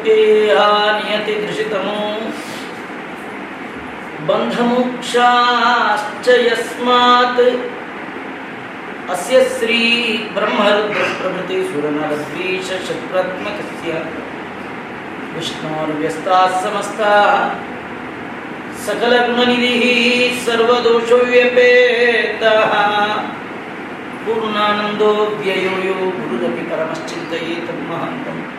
विद्येहा नियतिदृशितमो बन्धमोक्षाश्च यस्मात्। अस्य विष्णोर्व्यस्ताः समस्ता। सकलगुणनिधिः पूर्णानन्दो व्ययो यो गुरुरपि परमश्चिन्तये तन्महान्तम्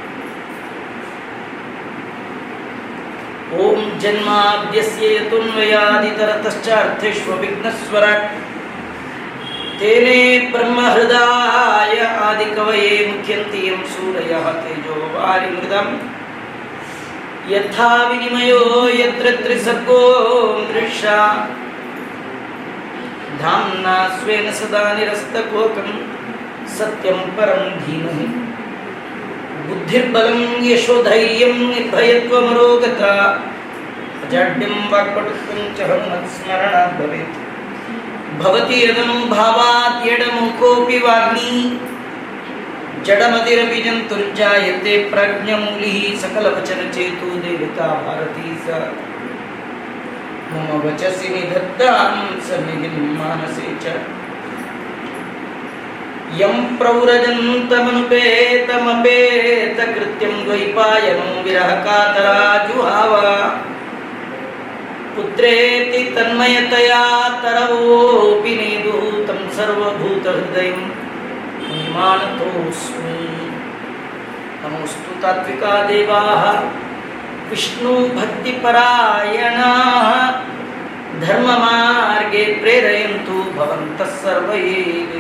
ॐ जन्माद्यस्य यतुन्वयादितरतश्चार्थेष्वभिघ्नस्वराट् तेने ब्रह्महृदाय आदिकवये मुख्यन्ति यं सूरयः तेजो वारिमृदम्। यथा विनिमयो यत्र त्रिसर्गो मृषा। धाम्ना स्वेन सदा निरस्तकोकं सत्यं परं धीमहि ಬುದ್ಧಿರ್ಬಲಂ ಯಶೋಧೈರ್ಯಂ ನಿರ್ಭಯತ್ವ ಮರೋಗತ ಅಜಾಡ್ಯಂ ವಾಕ್ಪಟುತ್ವಂಚ ಹನುಮತ್ಸ್ಮರಣ ಭವೇತ್ ಭವತಿ ಯದನು ಭಾವಾತ್ ಎಡಮು ಕೋಪಿ ವಾಗ್ನಿ ಜಡಮದಿರಪಿ ಜಂತುರ್ಜಾಯತೆ ಪ್ರಾಜ್ಞಮೂಲಿ ಸಕಲ ವಚನ ಚೇತು ದೇವತಾ ಭಾರತೀ ಸ ಮಮ ವಚಸಿ ನಿಧತ್ತ ಸನ್ನಿಧಿ ಮಾನಸೇ ಚ యం ప్రౌరజంతమనుపేతమపేత కృత్యం ద్వైపాయనం విరహకాతరాజుహావ పుత్రేతి తన్మయతయా తరవోపి నీదూతం సర్వభూతహృదయం హనుమానతోస్మి నమోస్తు తాత్వికా దేవా విష్ణు భక్తిపరాయణ ధర్మమార్గే ప్రేరయంతు భవంతః సర్వైః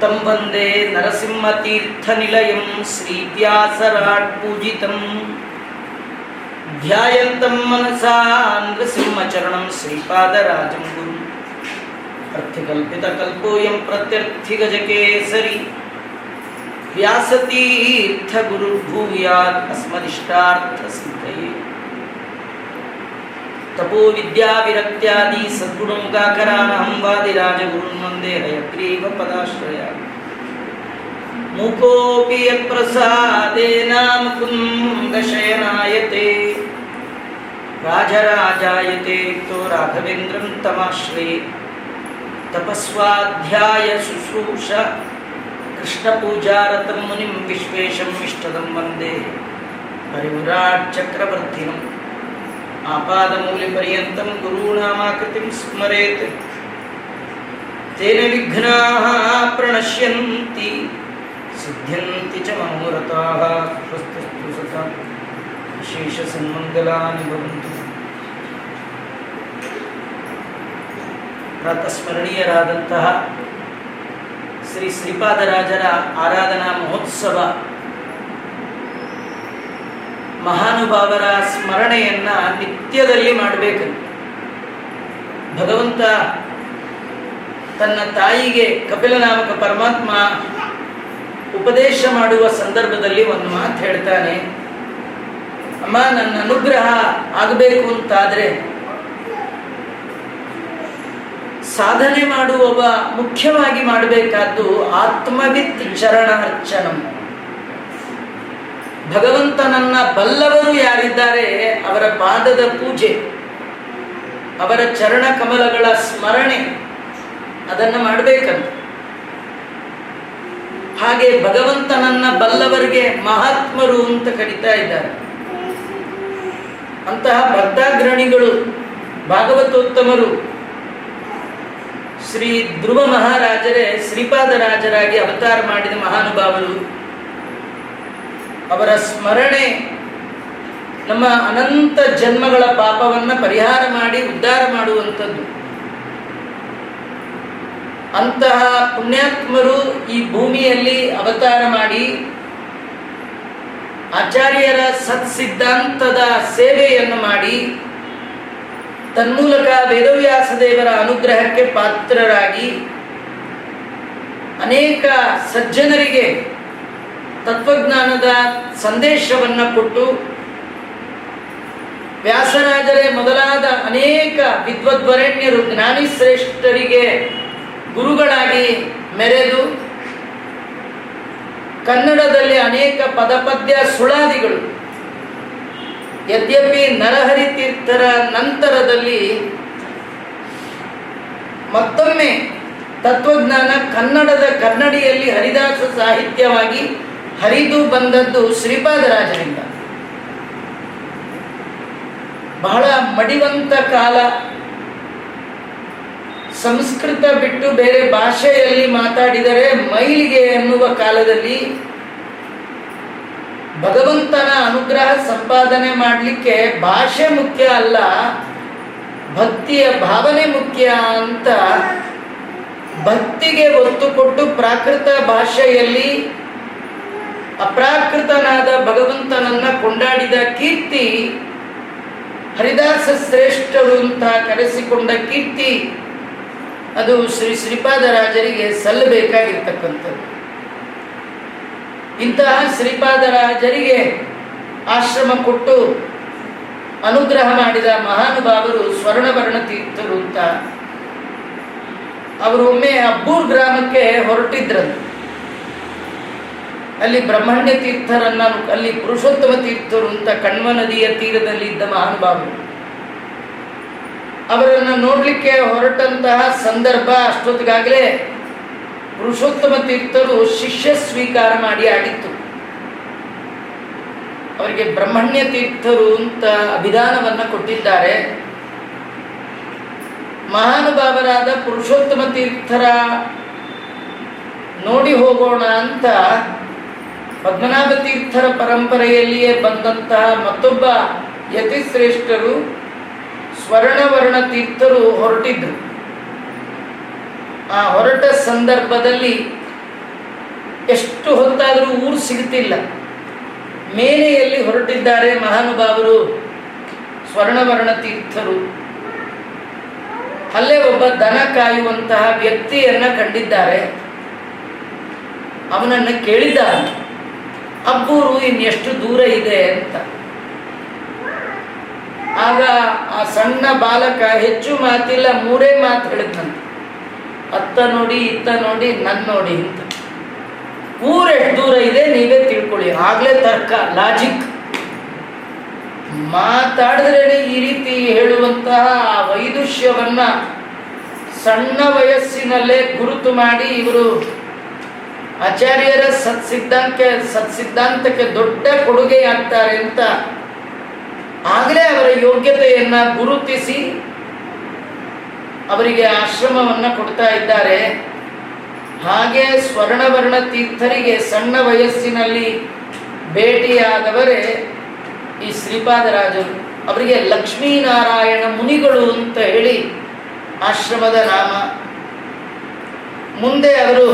तं वंदे नरसिंहतीर्थनिलयं श्रीव्यासराट् पूजितं ध्यायन्तं मनसा नृसिंहचरणं श्रीपादराजं गुरुम् अर्थकल्पितकल्पोऽयं प्रत्यर्थिगजकेसरी। व्यासतीर्थगुरुर्भूयात् अस्मदिष्टार्थसिद्धये। तपो विद्या विरक्त्यादि सद्गुणों का करार हम वादि राजगुरुन वंदे हयग्रीव पदाश्रय मुकोपि यत्प्रसादेनामुकुन्दशयनायते राजराजायते तो राघवेन्द्रं तमाश्रये। तपस्वाध्यायशुश्रूष कृष्णपूजारतं मुनिं विश्वेशं इष्टदं वंदे। परिविराट् चक्रवर्तिनम् आपादमूलिपर्यन्तं गुरूणामाकृतिं स्मरेत् तेन विघ्नाः प्रणश्यन्ति सिद्ध्यन्ति च मनोरथाः स्वस्तिस्तु सता विशेषसन्मङ्गलानि भवन्तु ಪ್ರಾತಸ್ಮರಣೀಯರಾದಂತಹ ಶ್ರೀ ಶ್ರೀಪಾದರಾಜರ ಆರಾಧನಾ ಮಹೋತ್ಸವ ಮಹಾನುಭಾವರ ಸ್ಮರಣೆಯನ್ನ ನಿತ್ಯದಲ್ಲಿ ಮಾಡಬೇಕು. ಭಗವಂತ ತನ್ನ ತಾಯಿಗೆ ಕಪಿಲನಾಮಕ ಪರಮಾತ್ಮ ಉಪದೇಶ ಮಾಡುವ ಸಂದರ್ಭದಲ್ಲಿ ಒಂದು ಮಾತು ಹೇಳ್ತಾನೆ, ಅಮ್ಮ, ನನ್ನ ಅನುಗ್ರಹ ಆಗಬೇಕು ಅಂತಾದ್ರೆ, ಸಾಧನೆ ಮಾಡುವವ ಮುಖ್ಯವಾಗಿ ಮಾಡಬೇಕಾದ್ದು ಆತ್ಮವಿತ್ ಚರಣಾರ್ಚನಂ. ಭಗವಂತನನ್ನ ಬಲ್ಲವರು ಯಾರಿದ್ದಾರೆ ಅವರ ಪಾದದ ಪೂಜೆ, ಅವರ ಚರಣ ಕಮಲಗಳ ಸ್ಮರಣೆ, ಅದನ್ನು ಮಾಡಬೇಕಂತ. ಹಾಗೆ ಭಗವಂತನನ್ನ ಬಲ್ಲವರಿಗೆ ಮಹಾತ್ಮರು ಅಂತ ಕರೀತಾ ಇದ್ದಾರೆ. ಅಂತಹ ಭಕ್ತಾಗ್ರಣಿಗಳು, ಭಾಗವತೋತ್ತಮರು, ಶ್ರೀ ಧ್ರುವ ಮಹಾರಾಜರೇ ಶ್ರೀಪಾದರಾಜರಾಗಿ ಅವತಾರ ಮಾಡಿದ ಮಹಾನುಭಾವರು ಅವರ ಸ್ಮರಣೆ ನಮ್ಮ ಅನಂತ ಜನ್ಮಗಳ ಪಾಪವನ್ನ ಪರಿಹಾರ ಮಾಡಿ ಉದ್ಧಾರ ಮಾಡುವಂಥದ್ದು. ಅಂತಹ ಪುಣ್ಯಾತ್ಮರು ಈ ಭೂಮಿಯಲ್ಲಿ ಅವತಾರ ಮಾಡಿ ಆಚಾರ್ಯರ ಸತ್ಸಿದ್ಧಾಂತದ ಸೇವೆಯನ್ನು ಮಾಡಿ ತನ್ಮೂಲಕ ವೇದವ್ಯಾಸ ದೇವರ ಅನುಗ್ರಹಕ್ಕೆ ಪಾತ್ರರಾಗಿ ಅನೇಕ ಸಜ್ಜನರಿಗೆ ತತ್ವಜ್ಞಾನದ ಸಂದೇಶವನ್ನ ಕೊಟ್ಟು ವ್ಯಾಸರಾಜರೇ ಮೊದಲಾದ ಅನೇಕ ವಿದ್ವದ್ವರೆಣ್ಯರು ಜ್ಞಾನಿ ಶ್ರೇಷ್ಠರಿಗೆ ಗುರುಗಳಾಗಿ ಮೆರೆದು ಕನ್ನಡದಲ್ಲಿ ಅನೇಕ ಪದಪದ್ಯ ಸುಳಾದಿಗಳು. ಯದ್ಯಪಿ ನರಹರಿ ತೀರ್ಥರ ನಂತರದಲ್ಲಿ ಮತ್ತೊಮ್ಮೆ ತತ್ವಜ್ಞಾನ ಕನ್ನಡದ ಕನ್ನಡಿಯಲ್ಲಿ ಹರಿದಾಸ ಸಾಹಿತ್ಯವಾಗಿ ಹರಿದು ಬಂದದ್ದು ಶ್ರೀಪಾದರಾಜರಿಂದ ಬಹಳ ಮಡಿವಂತ ಕಾಲ, ಸಂಸ್ಕೃತ ಬಿಟ್ಟು ಬೇರೆ ಭಾಷೆಯಲ್ಲಿ ಮಾತಾಡಿದರೆ ಮೈಲಿಗೆ ಎನ್ನುವ ಕಾಲದಲ್ಲಿ ಭಗವಂತನ ಅನುಗ್ರಹ ಸಂಪಾದನೆ ಮಾಡಲಿಕ್ಕೆ ಭಾಷೆ ಮುಖ್ಯ ಅಲ್ಲ, ಭಕ್ತಿಯ ಭಾವನೆ ಮುಖ್ಯ ಅಂತ ಭಕ್ತಿಗೆ ಒತ್ತು ಕೊಟ್ಟು ಪ್ರಾಕೃತ ಭಾಷೆಯಲ್ಲಿ ಅಪ್ರಾಕೃತನಾದ ಭಗವಂತನನ್ನ ಕೊಂಡಾಡಿದ ಕೀರ್ತಿ ಹರಿದಾಸ ಶ್ರೇಷ್ಠರು ಅಂತ ಕರೆಸಿಕೊಂಡ ಕೀರ್ತಿ, ಅದು ಶ್ರೀ ಶ್ರೀಪಾದರಾಜರಿಗೆ ಸಲ್ಲಬೇಕಾಗಿರ್ತಕ್ಕಂಥದ್ದು. ಇಂತಹ ಶ್ರೀಪಾದರಾಜರಿಗೆ ಆಶ್ರಮ ಕೊಟ್ಟು ಅನುಗ್ರಹ ಮಾಡಿದ ಮಹಾನುಭಾವರು ಸ್ವರ್ಣವರ್ಣ ತೀರ್ಥರು ಅಂತ. ಅವರು ಒಮ್ಮೆ ಅಬ್ಬೂರ್ ಗ್ರಾಮಕ್ಕೆ ಹೊರಟಿದ್ರಂತೆ. ಅಲ್ಲಿ ಬ್ರಹ್ಮಣ್ಯ ತೀರ್ಥರನ್ನ ಅಲ್ಲಿ ಪುರುಷೋತ್ತಮ ತೀರ್ಥರು ಅಂತ ಕಣ್ವ ನದಿಯ ತೀರದಲ್ಲಿ ಇದ್ದ ಮಹಾನುಭಾವರು ಅವರನ್ನ ನೋಡ್ಲಿಕ್ಕೆ ಹೊರಟಂತಹ ಸಂದರ್ಭ ಅಷ್ಟೊತ್ತಿಗಾಗಲೇ ಪುರುಷೋತ್ತಮ ತೀರ್ಥರು ಶಿಷ್ಯ ಸ್ವೀಕಾರ ಮಾಡಿ ಆಡಿತ್ತು. ಅವರಿಗೆ ಬ್ರಹ್ಮಣ್ಯ ತೀರ್ಥರು ಅಂತ ಅಭಿಧಾನವನ್ನ ಕೊಟ್ಟಿದ್ದಾರೆ. ಮಹಾನುಭಾವರಾದ ಪುರುಷೋತ್ತಮ ತೀರ್ಥರ ನೋಡಿ ಹೋಗೋಣ ಅಂತ ಪದ್ಮನಾಭ ತೀರ್ಥರ ಪರಂಪರೆಯಲ್ಲಿಯೇ ಬಂದಂತಹ ಮತ್ತೊಬ್ಬ ಯತಿಶ್ರೇಷ್ಠರು ಸ್ವರ್ಣವರ್ಣ ತೀರ್ಥರು ಹೊರಟಿದ್ರು. ಆ ಹೊರಟ ಸಂದರ್ಭದಲ್ಲಿ ಎಷ್ಟು ಹೊತ್ತಾದರೂ ಊರು ಸಿಗುತ್ತಿಲ್ಲ. ಮೇಲೆಯಲ್ಲಿ ಹೊರಟಿದ್ದಾರೆ ಮಹಾನುಭಾವರು ಸ್ವರ್ಣವರ್ಣ ತೀರ್ಥರು. ಅಲ್ಲೇ ಒಬ್ಬ ದನ ಕಾಯುವಂತಹ ವ್ಯಕ್ತಿಯನ್ನ ಕಂಡಿದ್ದಾರೆ. ಅವನನ್ನು ಕೇಳಿದ್ದಾರೆ ಅಬ್ಬೂರು ಇನ್ನೆಷ್ಟು ದೂರ ಇದೆ ಅಂತ. ಆಗ ಆ ಸಣ್ಣ ಬಾಲಕ ಹೆಚ್ಚು ಮಾತಿಲ್ಲ ಮೂರೇ ಮಾತು ಹೇಳಿದ್ನಂತೆ ಅತ್ತ ನೋಡಿ, ಇತ್ತ ನೋಡಿ, ನನ್ ನೋಡಿ ಅಂತ. ಊರ್ ಎಷ್ಟು ದೂರ ಇದೆ ನೀವೇ ತಿಳ್ಕೊಳ್ಳಿ. ಆಗ್ಲೇ ತರ್ಕ ಲಾಜಿಕ್ ಮಾತಾಡಿದ್ರೆ ಈ ರೀತಿ ಹೇಳುವಂತಹ ಆ ವೈದುಷ್ಯವನ್ನ ಸಣ್ಣ ವಯಸ್ಸಿನಲ್ಲೇ ಗುರುತು ಮಾಡಿ ಇವರು ಆಚಾರ್ಯರ ಸತ್ಸಿದ್ಧಾಂತ ಸತ್ ಸಿದ್ಧಾಂತಕ್ಕೆ ದೊಡ್ಡ ಕೊಡುಗೆಯಾಗ್ತಾರೆ ಅಂತ ಆಗಲೇ ಅವರ ಯೋಗ್ಯತೆಯನ್ನ ಗುರುತಿಸಿ ಅವರಿಗೆ ಆಶ್ರಮವನ್ನ ಕೊಡ್ತಾ ಇದ್ದಾರೆ. ಹಾಗೆ ಸ್ವರ್ಣವರ್ಣ ತೀರ್ಥರಿಗೆ ಸಣ್ಣ ವಯಸ್ಸಿನಲ್ಲಿ ಭೇಟಿಯಾದವರೇ ಈ ಶ್ರೀಪಾದರಾಜರು. ಅವರಿಗೆ ಲಕ್ಷ್ಮೀನಾರಾಯಣ ಮುನಿಗಳು ಅಂತ ಹೇಳಿ ಆಶ್ರಮದ ನಾಮ. ಮುಂದೆ ಅವರು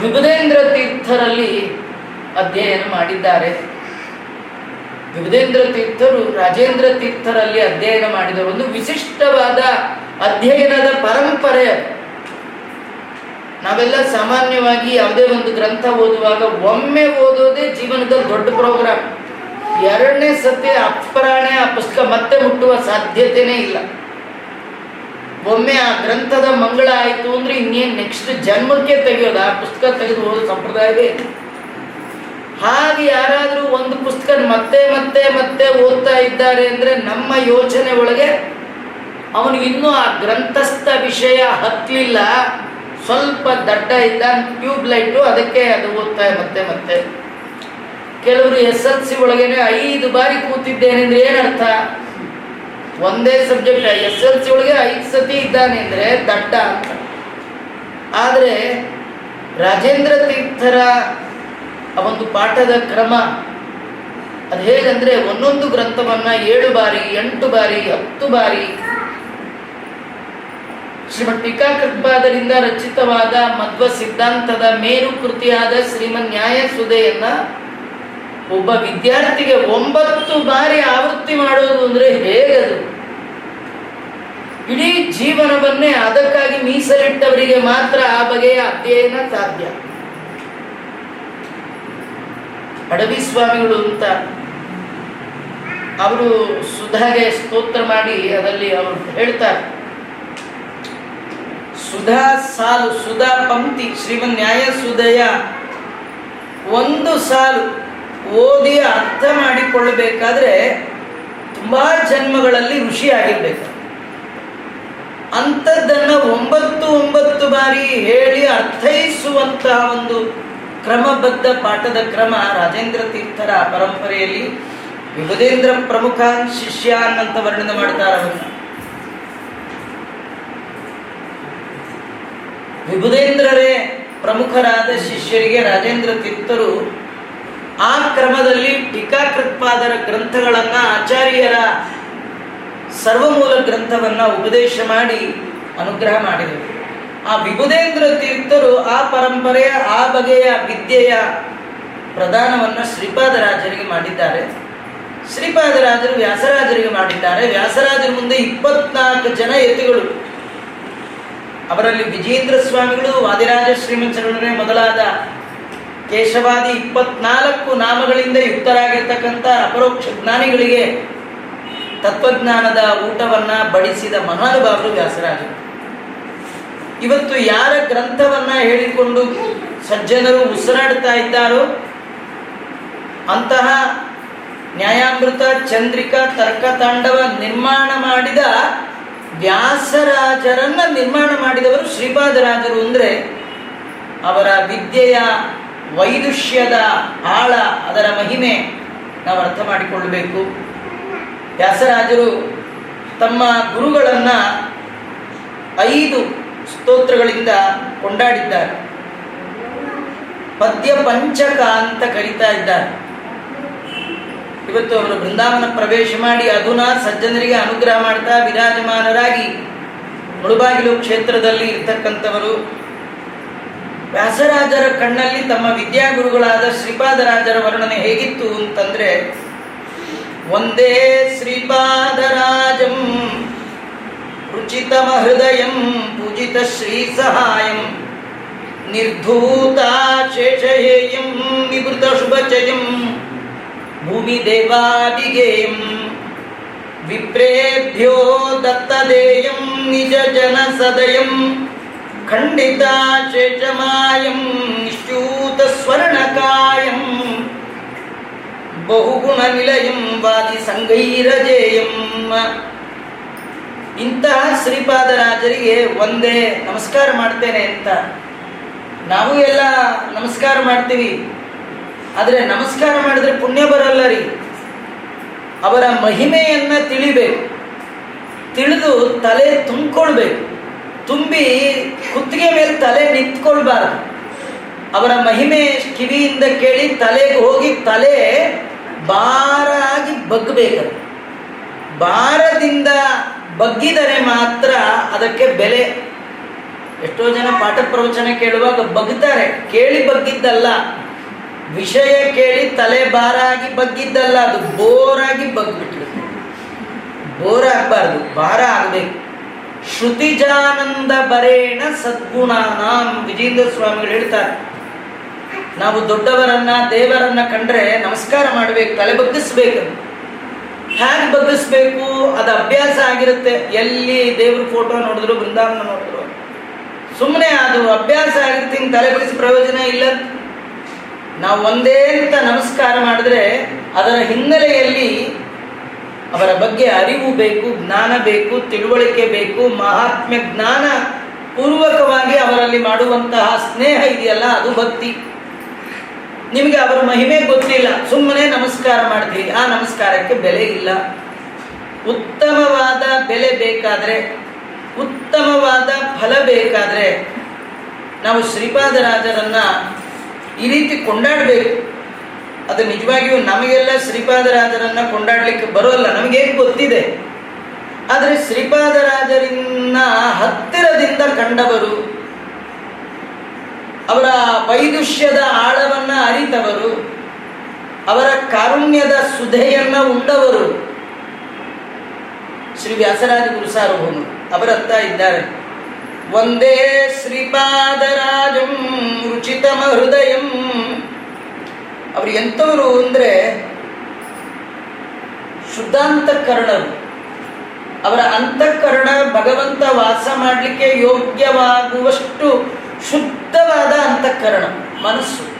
ವಿಭುಧೇಂದ್ರ ತೀರ್ಥರಲ್ಲಿ ಅಧ್ಯಯನ ಮಾಡಿದ್ದಾರೆ. ವಿಭುದೇಂದ್ರ ತೀರ್ಥರು ರಾಜೇಂದ್ರ ತೀರ್ಥರಲ್ಲಿ ಅಧ್ಯಯನ ಮಾಡಿದ ಒಂದು ವಿಶಿಷ್ಟವಾದ ಅಧ್ಯಯನದ ಪರಂಪರೆ ನಾವೆಲ್ಲ ಸಾಮಾನ್ಯವಾಗಿ ಯಾವುದೇ ಒಂದು ಗ್ರಂಥ ಓದುವಾಗ ಒಮ್ಮೆ ಓದೋದೇ ಜೀವನದ ದೊಡ್ಡ ಪ್ರೋಗ್ರಾಮ್. ಎರಡನೇ ಸತಿ ಅಪ್ರಾಣೆ ಆ ಪುಸ್ತಕ ಮತ್ತೆ ಮುಟ್ಟುವ ಸಾಧ್ಯತೆನೇ ಇಲ್ಲ. ಒಮ್ಮೆ ಆ ಗ್ರಂಥದ ಮಂಗಳ ಆಯಿತು ಅಂದ್ರೆ ಇನ್ನೇನು ನೆಕ್ಸ್ಟ್ ಜನ್ಮಕ್ಕೆ ತೆಗೆಯೋದು? ಆ ಪುಸ್ತಕ ತೆಗೆದು ಓದೋ ಸಂಪ್ರದಾಯವೇ ಹಾಗೆ ಯಾರಾದರೂ ಒಂದು ಪುಸ್ತಕ ಮತ್ತೆ ಮತ್ತೆ ಮತ್ತೆ ಓದ್ತಾ ಇದ್ದಾರೆ ಅಂದ್ರೆ ನಮ್ಮ ಯೋಚನೆ ಒಳಗೆ ಇನ್ನೂ ಆ ಗ್ರಂಥಸ್ಥ ವಿಷಯ ಹತ್ತಲಿಲ್ಲ ಸ್ವಲ್ಪ ದಡ್ಡ ಇದ್ದ ಟ್ಯೂಬ್ ಲೈಟು ಅದಕ್ಕೆ ಅದು ಓದ್ತಾ ಮತ್ತೆ ಮತ್ತೆ. ಕೆಲವರು ಎಸ್ ಎಲ್ ಸಿ ಒಳಗೇನೆ ಐದು ಬಾರಿ ಕೂತಿದ್ದೇನೆ ಅಂದ್ರೆ ಏನರ್ಥ? ಒಂದೇ ಸಬ್ಜೆಕ್ಟ್ ಎಸ್ ಎಲ್ ಸಿ ಒಳಗೆ ಐದು ಸತಿ ಇದ್ದಾನೆ ಅಂದ್ರೆ ದಡ್ಡ ಅಂತ. ಆದರೆ ರಾಜೇಂದ್ರ ತೀರ್ಥರ ಒಂದು ಪಾಠದ ಕ್ರಮ, ಅದು ಹೇಗಂದ್ರೆ ಒಂದೊಂದು ಗ್ರಂಥವನ್ನ ಏಳು ಬಾರಿ, ಎಂಟು ಬಾರಿ, ಹತ್ತು ಬಾರಿ ಶ್ರೀಮದ್ ಟೀಕಾಕೃತ್ಪಾದರಿಂದ ರಚಿತವಾದ ಮಧ್ವ ಸಿದ್ಧಾಂತದ ಮೇರು ಕೃತಿಯಾದ ಶ್ರೀಮನ್ ನ್ಯಾಯ ಒಬ್ಬ ವಿದ್ಯಾರ್ಥಿಗೆ ಒಂಬತ್ತು ಬಾರಿ ಆವೃತ್ತಿ ಮಾಡೋದು ಅಂದ್ರೆ ಹೇಗದು? ಇಡೀ ಜೀವನವನ್ನೇ ಅದಕ್ಕಾಗಿ ಮೀಸಲಿಟ್ಟವರಿಗೆ ಮಾತ್ರ ಆ ಬಗೆಯ ಅಧ್ಯಯನ ಸಾಧ್ಯ. ಅಡವಿ ಸ್ವಾಮಿಗಳು ಅಂತ ಅವರು ಸುಧಾಗೆ ಸ್ತೋತ್ರ ಮಾಡಿ ಅದರಲ್ಲಿ ಅವರು ಹೇಳ್ತಾರೆ. ಸುಧಾ ಸಾಲು, ಸುಧಾ ಪಂಕ್ತಿ ಶ್ರೀಮನ್ ನ್ಯಾಯ ಸುಧಯ ಒಂದು ಸಾಲು. ಓದಿ ಅರ್ಥ ಮಾಡಿಕೊಳ್ಳಬೇಕಾದ್ರೆ ತುಂಬಾ ಜನ್ಮಗಳಲ್ಲಿ ಋಷಿ ಆಗಿರ್ಬೇಕು ಅಂಥದ್ದನ್ನ ಒಂಬತ್ತು ಒಂಬತ್ತು ಬಾರಿ ಹೇಳಿ ಅರ್ಥೈಸುವಂತಹ ಒಂದು ಕ್ರಮಬದ್ಧ ಪಾಠದ ಕ್ರಮ ರಾಜೇಂದ್ರ ತೀರ್ಥರ ಪರಂಪರೆಯಲ್ಲಿ ಯುಗದೇಂದ್ರ ಪ್ರಮುಖ ಶಿಷ್ಯ ಅನ್ನಂತ ವರ್ಣನೆ ಮಾಡ್ತಾರೆ ವಿಭುದೇಂದ್ರರೇ ಪ್ರಮುಖರಾದ ಶಿಷ್ಯರಿಗೆ ರಾಜೇಂದ್ರ ತೀರ್ಥರು ಆ ಕ್ರಮದಲ್ಲಿ ಟೀಕಾಕೃತ್ಪಾದರ ಗ್ರಂಥಗಳನ್ನ ಆಚಾರ್ಯರ ಸರ್ವಮೂಲ ಗ್ರಂಥವನ್ನ ಉಪದೇಶ ಮಾಡಿ ಅನುಗ್ರಹ ಮಾಡಿದರು. ಆ ವಿಭುದೇಂದ್ರ ತೀರ್ಥರು ಆ ಪರಂಪರೆಯ, ಆ ಬಗೆಯ ವಿದ್ಯೆಯ ಪ್ರದಾನವನ್ನು ಶ್ರೀಪಾದರಾಜರಿಗೆ ಮಾಡಿದ್ದಾರೆ. ಶ್ರೀಪಾದರಾಜರು ವ್ಯಾಸರಾಜರಿಗೆ ಮಾಡಿದ್ದಾರೆ. ವ್ಯಾಸರಾಜರ ಮುಂದೆ ಇಪ್ಪತ್ನಾಲ್ಕು ಜನ ಯತಿಗಳು. ಅವರಲ್ಲಿ ವಿಜೇಂದ್ರ ಸ್ವಾಮಿಗಳು, ವಾದಿರಾಜ ಶ್ರೀಮಂತರೊಡನೆ ಮೊದಲಾದ ಕೇಶವಾದಿ ಇಪ್ಪತ್ನಾಲ್ಕು ನಾಮಗಳಿಂದ ಯುಕ್ತರಾಗಿರ್ತಕ್ಕಂಥ ಅಪರೋಕ್ಷ ಜ್ಞಾನಿಗಳಿಗೆ ತತ್ವಜ್ಞಾನದ ಊಟವನ್ನ ಬಡಿಸಿದ ಮಹಾನುಭಾವರು ವ್ಯಾಸರಾಜರು. ಇವತ್ತು ಯಾರ ಗ್ರಂಥವನ್ನ ಹೇಳಿಕೊಂಡು ಸಜ್ಜನರು ಉಸಿರಾಡ್ತಾ ಇದ್ದಾರೋ, ಅಂತಹ ನ್ಯಾಯಾಮೃತ, ಚಂದ್ರಿಕಾ ತರ್ಕತಾಂಡವ ನಿರ್ಮಾಣ ಮಾಡಿದ ವ್ಯಾಸರಾಜರನ್ನ ನಿರ್ಮಾಣ ಮಾಡಿದವರು ಶ್ರೀಪಾದರಾಜರು ಅಂದ್ರೆ ಅವರ ವಿದ್ಯೆಯ ವೈದುಷ್ಯದ ಆಳ ಅದರ ಮಹಿಮೆ ನಾವು ಅರ್ಥ ಮಾಡಿಕೊಳ್ಳಬೇಕು. ವ್ಯಾಸರಾಜರು ತಮ್ಮ ಗುರುಗಳನ್ನು ಐದು ಸ್ತೋತ್ರಗಳಿಂದ ಕೊಂಡಾಡಿದ್ದಾರೆ. ಪದ್ಯ ಪಂಚಕ ಅಂತ ಕರೀತಾ ಇದ್ದಾರೆ. ಇವತ್ತು ಅವರು ಬೃಂದಾವನ ಪ್ರವೇಶ ಮಾಡಿ ಅಧುನಾ ಸಜ್ಜನರಿಗೆ ಅನುಗ್ರಹ ಮಾಡ್ತಾ ವಿರಾಜಮಾನರಾಗಿ ಮುಳುಬಾಗಿಲು ಕ್ಷೇತ್ರದಲ್ಲಿ ಇರ್ತಕ್ಕಂಥವರು. ವ್ಯಾಸರಾಜರ ಕಣ್ಣಲ್ಲಿ ತಮ್ಮ ವಿದ್ಯಾಗುರುಗಳಾದ ಶ್ರೀಪಾದರಾಜರ ವರ್ಣನೆ ಹೇಗಿತ್ತು ಅಂತಂದ್ರೆ, ಒಂದೇ ಶ್ರೀಪಾದರಾಜಂ ರುಚಿತಮ ಹೃದಯಂ ಪೂಜಿತ ಶ್ರೀ ಸಹಾಯಂ ನಿರ್ಧೂತ ಶೇಷಹೇಯಂ ನಿವೃತ ಶುಭಚಯಂ ಭೂಮಿ ದೇವಾದಿಗೇಯಂ ವಿಪ್ರೇಭ್ಯೋ ದತ್ತದೇಯಂ ನಿಜ ಜನ ಸದಯಂ ಖಂಡಿತ ನಿಶ್ಚೂತ ಸ್ವರ್ಣಕಾಯಂ ಬಹುಗುಣ ನಿಲಯಂ ವಾದಿ ಸಂಗೈರಜೇಯಂ. ಇಂತಹ ಶ್ರೀಪಾದರಾಜರಿಗೆ ಒಂದೇ ನಮಸ್ಕಾರ ಮಾಡ್ತೇನೆ ಅಂತ. ನಾವು ಎಲ್ಲ ನಮಸ್ಕಾರ ಮಾಡ್ತೀವಿ. ಆದರೆ ನಮಸ್ಕಾರ ಮಾಡಿದ್ರೆ ಪುಣ್ಯ ಬರಲ್ಲ ರೀ. ಅವರ ಮಹಿಮೆಯನ್ನು ತಿಳಿಬೇಕು. ತಿಳಿದು ತಲೆ ತುಂಬಿಕೊಳ್ಬೇಕು. ತುಂಬಿ ಕುತ್ತಿಗೆ ಮೇಲೆ ತಲೆ ನಿಂತ್ಕೊಳ್ಬಾರ್ದು. ಅವರ ಮಹಿಮೆ ಕಿವಿಯಿಂದ ಕೇಳಿ ತಲೆಗೆ ಹೋಗಿ ತಲೆ ಭಾರಾಗಿ ಬಗ್ಬೇಕು ಭಾರದಿಂದ ಬಗ್ಗಿದರೆ ಮಾತ್ರ ಅದಕ್ಕೆ ಬೆಲೆ. ಎಷ್ಟೋ ಜನ ಪಾಠ ಪ್ರವಚನ ಕೇಳುವಾಗ ಬಗ್ತಾರೆ. ಕೇಳಿ ಬಗ್ಗಿದ್ದಲ್ಲ. ವಿಷಯ ಕೇಳಿ ತಲೆ ಭಾರಾಗಿ ಬಗ್ಗಿದ್ದಲ್ಲ. ಅದು ಬೋರಾಗಿ ಬಗ್ಬಿಟ್ಟಿರುತ್ತೆ ಬೋರ್ ಆಗಬಾರ್ದು ಭಾರ ಆಗಬೇಕು. ಶ್ರುತಿಜಾನಂದ ಬರೇಣ ಸದ್ಗುಣಾನಾಂ ವಿಜೇಂದ್ರ ಸ್ವಾಮಿಗಳು ಹೇಳ್ತಾರೆ. ನಾವು ದೊಡ್ಡವರನ್ನ, ದೇವರನ್ನ ಕಂಡ್ರೆ ನಮಸ್ಕಾರ ಮಾಡಬೇಕು, ತಲೆ ಬಗ್ಗಿಸ್ಬೇಕು. ಹ್ಯಾಗ್ ಬಗ್ಗಿಸ್ಬೇಕು? ಅದು ಅಭ್ಯಾಸ ಆಗಿರುತ್ತೆ. ಎಲ್ಲಿ ದೇವ್ರ ಫೋಟೋ ನೋಡಿದ್ರು, ಬೃಂದಾವನ ನೋಡಿದ್ರು. ಸುಮ್ಮನೆ ಅದು ಅಭ್ಯಾಸ ಆಗಿರುತ್ತೆ ಹಿಂಗೆ ತಲೆ ಬಗ್ಗಿಸಿ ಪ್ರಯೋಜನ ಇಲ್ಲ. ನಾವು ಒಂದೇ ಅಂತ ನಮಸ್ಕಾರ ಮಾಡಿದ್ರೆ ಅದರ ಹಿನ್ನೆಲೆಯಲ್ಲಿ ಅವರ ಬಗ್ಗೆ ಅರಿವು ಬೇಕು, ಜ್ಞಾನ ಬೇಕು, ತಿಳುವಳಿಕೆ ಬೇಕು, ಮಹಾತ್ಮ್ಯ ಜ್ಞಾನ ಪೂರ್ವಕವಾಗಿ ಅವರಲ್ಲಿ ಮಾಡುವಂತಹ ಸ್ನೇಹ ಇದೆಯಲ್ಲ, ಅದು ಭಕ್ತಿ. ನಿಮಗೆ ಅವರ ಮಹಿಮೆ ಗೊತ್ತಿಲ್ಲ, ಸುಮ್ಮನೆ ನಮಸ್ಕಾರ ಮಾಡ್ತೀರಿ, ಆ ನಮಸ್ಕಾರಕ್ಕೆ ಬೆಲೆ ಇಲ್ಲ. ಉತ್ತಮವಾದ ಬೆಲೆ ಬೇಕಾದರೆ, ಉತ್ತಮವಾದ ಫಲ ಬೇಕಾದರೆ, ನಾವು ಶ್ರೀಪಾದರಾಜರನ್ನ ಈ ರೀತಿ ಕೊಂಡಾಡಬೇಕು. ಅದು ನಿಜವಾಗಿಯೂ ನಮಗೆಲ್ಲ ಶ್ರೀಪಾದರಾಜರನ್ನ ಕೊಂಡಾಡ್ಲಿಕ್ಕೆ ಬರೋಲ್ಲ ನಮಗೇನು ಗೊತ್ತಿದೆ? ಆದರೆ ಶ್ರೀಪಾದರಾಜರನ್ನ ಹತ್ತಿರದಿಂದ ಕಂಡವರು, ಅವರ ವೈದುಷ್ಯದ ಆಳವನ್ನ ಅರಿತವರು, ಅವರ ಕಾರುಣ್ಯದ ಸುಧೆಯನ್ನ ಉಂಡವರು ಶ್ರೀ ವ್ಯಾಸರಾಜ ಗುರು ಸಾರ್ವಭೌಮರು ಅವರತ್ತ ಇದ್ದಾರೆ. ಒಂದೇ ಶ್ರೀಪಾದರಾಜಂ ರುಚಿತಮ ಹೃದಯಂ ಅವರು ಎಂಥವರು ಅಂದರೆ ಶುದ್ಧಾಂತಕರಣರು ಅವರ ಅಂತಃಕರಣ ಭಗವಂತ ವಾಸ ಮಾಡಲಿಕ್ಕೆ ಯೋಗ್ಯವಾಗುವಷ್ಟು ಶುದ್ಧವಾದ ಅಂತಃಕರಣ, ಮನಸ್ಸು.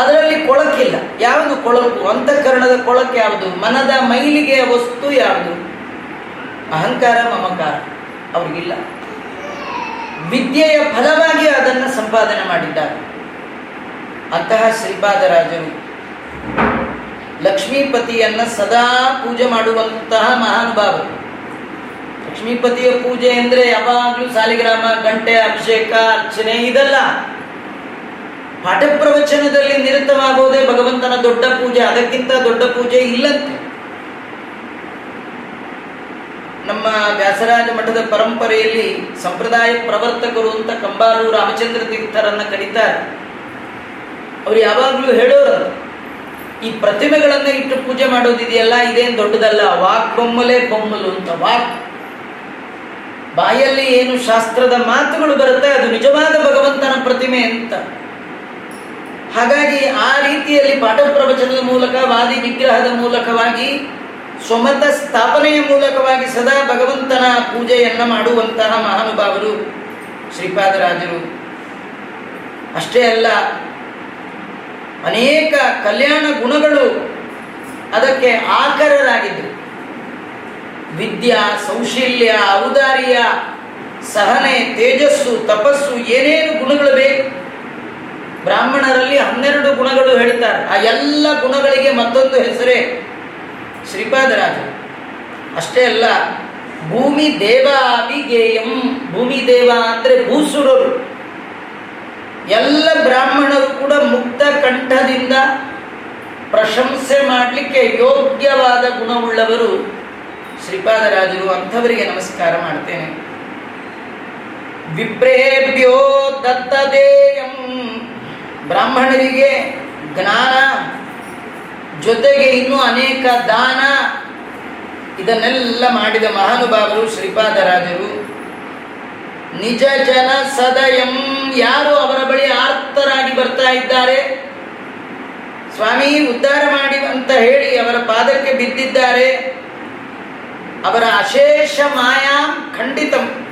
ಅದರಲ್ಲಿ ಕೊಳಕಿಲ್ಲ. ಯಾವುದು ಕೊಳಕು? ಅಂತಃಕರಣದ ಕೊಳಕು ಯಾವುದು? ಮನದ ಮೈಲಿಗೆಯ ವಸ್ತು ಯಾವುದು? ಅಹಂಕಾರ, ಮಮಕಾರ. ಅವರಿಗಿಲ್ಲ. ವಿದ್ಯೆಯ ಫಲವಾಗಿ ಅದನ್ನು ಸಂಪಾದನೆ ಮಾಡಿದ್ದಾರೆ. ಅಂತಹ ಶ್ರೀಪಾದರಾಜರು ಲಕ್ಷ್ಮೀಪತಿಯನ್ನ ಸದಾ ಪೂಜೆ ಮಾಡುವಂತಹ ಮಹಾನುಭಾವರು. ಲಕ್ಷ್ಮೀಪತಿಯ ಪೂಜೆ ಅಂದ್ರೆ ಯಾವಾಗ್ಲೂ ಸಾಲಿಗ್ರಾಮ, ಗಂಟೆ, ಅಭಿಷೇಕ, ಅರ್ಚನೆ ಇದಲ್ಲ. ಪಾಠ ಪ್ರವಚನದಲ್ಲಿ ನಿರತವಾಗುವುದೇ ಭಗವಂತನ ದೊಡ್ಡ ಪೂಜೆ, ಅದಕ್ಕಿಂತ ದೊಡ್ಡ ಪೂಜೆ ಇಲ್ಲಂತೆ. ನಮ್ಮ ವ್ಯಾಸರಾಜ ಮಠದ ಪರಂಪರೆಯಲ್ಲಿ ಸಂಪ್ರದಾಯ ಪ್ರವರ್ತಕರು ಅಂತ ಕಂಬಾರು ರಾಮಚಂದ್ರ ತೀರ್ಥರನ್ನ ಕರೀತಾರೆ. ಅವ್ರು ಯಾವಾಗಲೂ ಹೇಳೋರು ಈ ಪ್ರತಿಮೆಗಳನ್ನ ಇಟ್ಟು ಪೂಜೆ ಮಾಡೋದಿದೆಯಲ್ಲ ಇದೇನು ದೊಡ್ಡದಲ್ಲ? ವಾಕ್ ಬೊಮ್ಮಲೆ ಬೊಮ್ಮಲು ಅಂತ ವಾಕ್. ಬಾಯಲ್ಲಿ ಏನು ಶಾಸ್ತ್ರದ ಮಾತುಗಳು ಬರುತ್ತೆ, ಅದು ನಿಜವಾದ ಭಗವಂತನ ಪ್ರತಿಮೆ ಅಂತ. ಹಾಗಾಗಿ ಆ ರೀತಿಯಲ್ಲಿ ಪಾಠ ಪ್ರವಚನದ ಮೂಲಕ, ವಾದಿ ವಿಗ್ರಹದ ಮೂಲಕವಾಗಿ, ಸ್ವಮತ ಸ್ಥಾಪನೆಯ ಮೂಲಕವಾಗಿ ಸದಾ ಭಗವಂತನ ಪೂಜೆಯನ್ನ ಮಾಡುವಂತಹ ಮಹಾನುಭಾವರು ಶ್ರೀಪಾದರಾಜರು. ಅಷ್ಟೇ ಅಲ್ಲ ಅನೇಕ ಕಲ್ಯಾಣ ಗುಣಗಳು ಅದಕ್ಕೆ ಆಕರರಾಗಿದ್ದರು. ವಿದ್ಯಾ ಸೌಶೀಲ್ಯ ಔದಾರ್ಯ, ಸಹನೆ, ತೇಜಸ್ಸು, ತಪಸ್ಸು ಏನೇನು ಗುಣಗಳು ಬೇಕು? ಬ್ರಾಹ್ಮಣರಲ್ಲಿ ಹನ್ನೆರಡು ಗುಣಗಳು ಹೇಳ್ತಾರೆ. ಆ ಎಲ್ಲ ಗುಣಗಳಿಗೆ ಮತ್ತೊಂದು ಹೆಸರೇ ಶ್ರೀಪಾದರಾಜ ಅಷ್ಟೇ ಅಲ್ಲ, ಭೂಮಿ ದೇವಾಭಿಗೇಯಂ. ಭೂಮಿ ದೇವ ಅಂದರೆ ಭೂಸುರರು ಎಲ್ಲ ಬ್ರಾಹ್ಮಣರು ಕೂಡ ಮುಕ್ತ ಕಂಠದಿಂದ ಪ್ರಶಂಸೆ ಮಾಡಲಿಕ್ಕೆ ಯೋಗ್ಯವಾದ ಗುಣವುಳ್ಳವರು ಶ್ರೀಪಾದರಾಜರು. ಅಂಥವರಿಗೆ ನಮಸ್ಕಾರ ಮಾಡ್ತೇನೆ. ವಿಪ್ರೇಭ್ಯೋ ದತ್ತದೇಯಂ. ಬ್ರಾಹ್ಮಣರಿಗೆ ಜ್ಞಾನ, ಜೊತೆಗೆ ಇನ್ನೂ ಅನೇಕ ದಾನ, ಇದನ್ನೆಲ್ಲ ಮಾಡಿದ ಮಹಾನುಭಾವರು ಶ್ರೀಪಾದರಾಜರು. ನಿಜ ಜನ ಸದಯಂ ಯಾರು ಅವರ ಬಳಿ ಆರ್ತರಾಗಿ ಬರ್ತಾ ಇದ್ದಾರೆ? ಸ್ವಾಮಿ, ಉದ್ಧಾರ ಮಾಡಿ ಅಂತ ಹೇಳಿ ಅವರ ಪಾದಕ್ಕೆ ಬಿದ್ದಿದ್ದಾರೆ. ಅವರ ಅಶೇಷ ಮಾಯಾ ಖಂಡಿತಂ.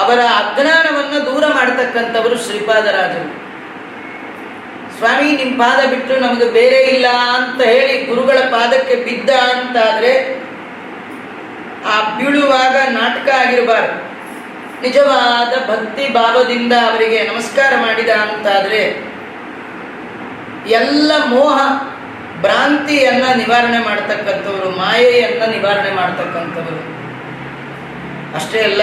ಅವರ ಅಜ್ಞಾನವನ್ನು ದೂರ ಮಾಡತಕ್ಕಂಥವರು ಶ್ರೀಪಾದರಾಜರು. ಸ್ವಾಮಿ ನಿಮ್ಮ ಪಾದ ಬಿಟ್ಟು ನಮಗೆ ಬೇರೆ ಇಲ್ಲ ಅಂತ ಹೇಳಿ ಗುರುಗಳ ಪಾದಕ್ಕೆ ಬಿದ್ದ ಅಂತಾದರೆ, ಆ ಬೀಳುವಾಗ ನಾಟಕ ಆಗಿರಬಾರದು. ನಿಜವಾದ ಭಕ್ತಿ ಭಾವದಿಂದ ಅವರಿಗೆ ನಮಸ್ಕಾರ ಮಾಡಿದ ಅಂತಾದ್ರೆ, ಎಲ್ಲ ಮೋಹ ಭ್ರಾಂತಿಯನ್ನ ನಿವಾರಣೆ ಮಾಡ್ತಕ್ಕಂಥವರು, ಮಾಯೆಯನ್ನ ನಿವಾರಣೆ ಮಾಡ್ತಕ್ಕಂಥವ್ರು. ಅಷ್ಟೇ ಅಲ್ಲ,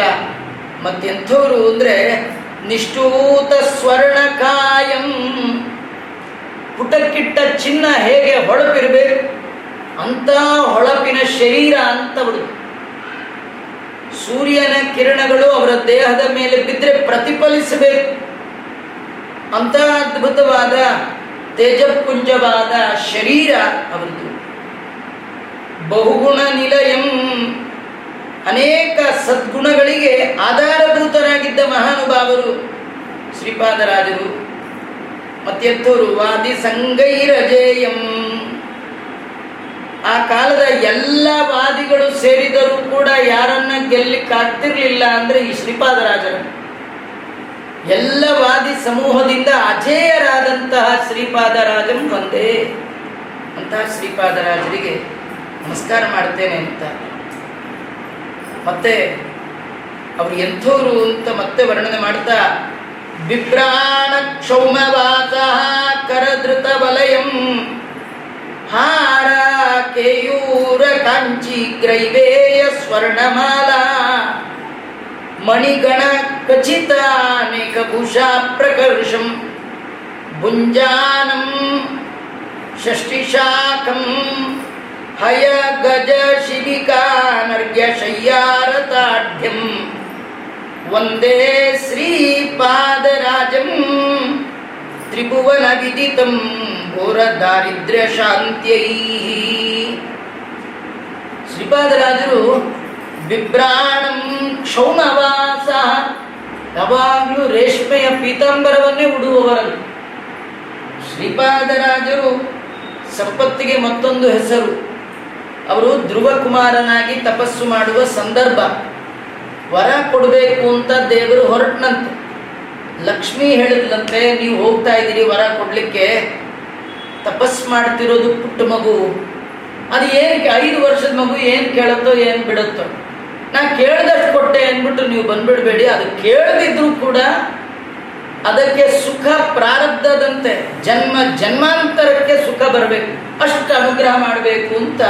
ಮತ್ತೆಂಥವ್ರು ಅಂದ್ರೆ ನಿಷ್ಠೂತ ಸ್ವರ್ಣ ಕಾಯಂ. ಪುಟಕ್ಕಿಟ್ಟ ಚಿನ್ನ ಹೇಗೆ ಹೊಳಪಿರ್ಬೇಕು ಅಂತ ಹೊಳಪಿನ ಶರೀರ ಅಂತವರು ಸೂರ್ಯನ ಕಿರಣಗಳು ಅವರ ದೇಹದ ಮೇಲೆ ಬಿದ್ದರೆ ಪ್ರತಿಫಲಿಸಬೇಕು. ಅಂತ ಅದ್ಭುತವಾದ ತೇಜಪುಂಜವಾದ ಶರೀರ ಅವರದು. ಬಹುಗುಣ ನಿಲಯಂ. ಅನೇಕ ಸದ್ಗುಣಗಳಿಗೆ ಆಧಾರಭೂತರಾಗಿದ್ದ ಮಹಾನುಭಾವರು ಶ್ರೀಪಾದರಾಜರು. ಮತ್ತೆತ್ತೂರು ವಾದಿ ಸಂಗೈರಜೇಯಂ. ಆ ಕಾಲದ ಎಲ್ಲ ವಾದಿಗಳು ಸೇರಿದರೂ ಕೂಡ ಯಾರನ್ನ ಗೆಲ್ಲಿಕ್ಕಾಗ್ತಿರ್ಲಿಲ್ಲ ಅಂದ್ರೆ ಈ ಶ್ರೀಪಾದರಾಜರು. ಎಲ್ಲ ವಾದಿ ಸಮೂಹದಿಂದ ಅಜೇಯರಾದಂತಹ ಶ್ರೀಪಾದರಾಜನ್ ಒಂದೇ ಅಂತಹ ಶ್ರೀಪಾದರಾಜರಿಗೆ ನಮಸ್ಕಾರ ಮಾಡ್ತೇನೆ ಅಂತ. ಮತ್ತೆ ಅವರು ಎಂಥವ್ರು ಅಂತ ಮತ್ತೆ ವರ್ಣನೆ ಮಾಡ್ತಾ ಬಿಭ್ರಾಣ ಕ್ಷೌಮವಾಸ ಕರಧೃತ ವಲಯಂ ಹಾರ ಕೇಯೂರ ಕಾಂಚಿ ಗ್ರೈವೇಯ ಸ್ವರ್ಣಮಾಲಾ. ಮಣಿಗಣ ಖಚಿತಾನೇಕ ಭೂಷಾ ಪ್ರಕರ್ಷಂ ಭುಂಜಾನಂ ಷಷ್ಟಿಶಾಖಂ ಹಯ ಗಜ ಶಿಬಿಕಾ ನರ್ಗ್ಯ ಶಯ್ಯಾರತಾಢ್ಯಂ. ವಂದೇ ಶ್ರೀಪಾದರಾಜಂ ತ್ರಿಭುವನ ವಿದಿತಂ ಘೋರ ದಾರಿದ್ರ್ಯ ಶಾಂತ್ಯೈ ಶ್ರೀಪಾದರಾಜರು ಬಿಭ್ರಾಣಂ ಕ್ಷೌಣವಾಸ ಯಾವಾಗಲೂ ರೇಷ್ಮೆಯ ಪೀತಾಂಬರವನ್ನೇ ಉಡುವವರಲ್ಲ ಶ್ರೀಪಾದರಾಜರು ಸಂಪತ್ತಿಗೆ ಮತ್ತೊಂದು ಹೆಸರು. ಅವರು ಧ್ರುವ ಕುಮಾರನಾಗಿ ತಪಸ್ಸು ಮಾಡುವ ಸಂದರ್ಭ. ವರ ಕೊಡಬೇಕು ಅಂತ ದೇವರು ಹೊರಟನಂತೆ. ಲಕ್ಷ್ಮಿ ಹೇಳಿದ್ಲಂತೆ ನೀವು ಹೋಗ್ತಾ ಇದ್ದೀರಿ, ವರ ಕೊಡ್ಲಿಕ್ಕೆ. ತಪಸ್ ಮಾಡ್ತಿರೋದು ಪುಟ್ಟ ಮಗು. ಅದು ಏನು ಐದು ವರ್ಷದ ಮಗು ಏನು ಕೇಳುತ್ತೋ, ಏನು ಬಿಡುತ್ತೋ. ನಾ ಕೇಳ್ದಷ್ಟು ಕೊಟ್ಟೆ ಅಂದ್ಬಿಟ್ಟು ನೀವು ಬಂದ್ಬಿಡ್ಬೇಡಿ. ಅದು ಕೇಳದಿದ್ರು ಕೂಡ ಅದಕ್ಕೆ ಸುಖ ಪ್ರಾರಬ್ಧದಂತೆ. ಜನ್ಮ, ಜನ್ಮಾಂತರಕ್ಕೆ ಸುಖ ಬರಬೇಕು. ಅಷ್ಟು ಅನುಗ್ರಹ ಮಾಡಬೇಕು ಅಂತ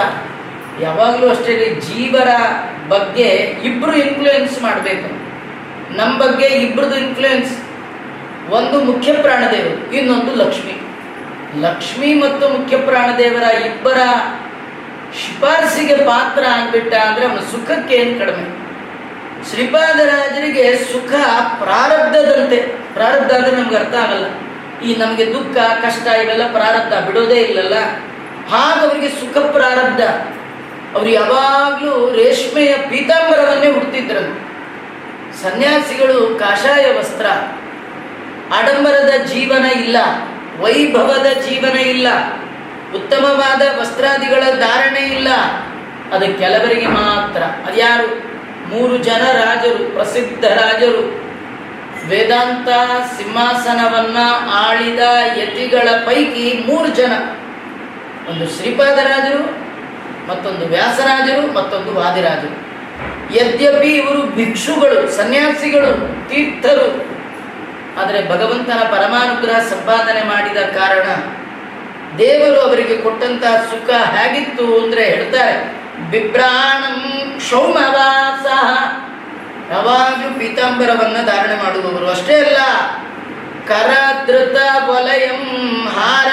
ಯಾವಾಗಲೂ ಅಷ್ಟೇ ಜೀವರ ಬಗ್ಗೆ ಇಬ್ರು ಇನ್ಫ್ಲೂಯೆನ್ಸ್ ಮಾಡಬೇಕು. ನಮ್ಮ ಬಗ್ಗೆ ಇಬ್ರದ್ದು ಇನ್ಫ್ಲೂಯೆನ್ಸ್ ಒಂದು ಮುಖ್ಯ ಪ್ರಾಣದೇವರು, ಇನ್ನೊಂದು ಲಕ್ಷ್ಮಿ. ಲಕ್ಷ್ಮಿ ಮತ್ತು ಮುಖ್ಯ ಪ್ರಾಣದೇವರ ಇಬ್ಬರ ಶಿಫಾರಸಿಗೆ ಪಾತ್ರ ಆಗ್ಬಿಟ್ಟ ಅಂದ್ರೆ ಅವನ ಸುಖಕ್ಕೆ ಏನು ಕಡಿಮೆ? ಶ್ರೀಪಾದರಾಜರಿಗೆ ಸುಖ ಪ್ರಾರಬ್ಧದಂತೆ. ಪ್ರಾರಬ್ಧ ಅಂದ್ರೆ ನಮ್ಗೆ ಅರ್ಥ ಆಗಲ್ಲ. ಈ ನಮಗೆ ದುಃಖ, ಕಷ್ಟ ಇವೆಲ್ಲ ಪ್ರಾರಬ್ಧ, ಬಿಡೋದೇ ಇಲ್ಲಲ್ಲ. ಹಾಗ ಅವರಿಗೆ ಸುಖ ಪ್ರಾರಬ್ಧ. ಅವ್ರು ಯಾವಾಗಲೂ ರೇಷ್ಮೆಯ ಪೀತಾಂಬರವನ್ನೇ ಹುಡ್ತಿದ್ರಂತೆ ಸನ್ಯಾಸಿಗಳು ಕಾಷಾಯ ವಸ್ತ್ರ. ಆಡಂಬರದ ಜೀವನ ಇಲ್ಲ, ವೈಭವದ ಜೀವನ ಇಲ್ಲ, ಉತ್ತಮವಾದ ವಸ್ತ್ರಾದಿಗಳ ಧಾರಣೆ ಇಲ್ಲ. ಅದು ಕೆಲವರಿಗೆ ಮಾತ್ರ. ಅದ್ಯಾರು ಮೂರು ಜನ ರಾಜರು, ಪ್ರಸಿದ್ಧ ರಾಜರು. ವೇದಾಂತ ಸಿಂಹಾಸನವನ್ನ ಆಳಿದ ಯತಿಗಳ ಪೈಕಿ ಮೂರು ಜನ. ಒಂದು ಶ್ರೀಪಾದರಾಜರು ಮತ್ತೊಂದು ವ್ಯಾಸರಾಜರು, ಮತ್ತೊಂದು ವಾದಿರಾಜರು. ಯದ್ಯಪಿ ಇವರು ಭಿಕ್ಷುಗಳು, ಸನ್ಯಾಸಿಗಳು, ತೀರ್ಥರು. ಆದರೆ ಭಗವಂತನ ಪರಮಾನುಗ್ರಹ ಸಂಪಾದನೆ ಮಾಡಿದ ಕಾರಣ ದೇವರು ಅವರಿಗೆ ಕೊಟ್ಟಂತಹ ಸುಖ ಹೇಗಿತ್ತು ಅಂದ್ರೆ ಹೇಳ್ತಾರೆ ಬಿಭ್ರಾಣಂ ಕ್ಷೌಮವಾಸ. ಯಾವಾಗಲೂ ಪೀತಾಂಬರವನ್ನ ಧಾರಣೆ ಮಾಡುವವರು. ಅಷ್ಟೇ ಅಲ್ಲ ಕರದೃತ ವಲಯಂ ಹಾರ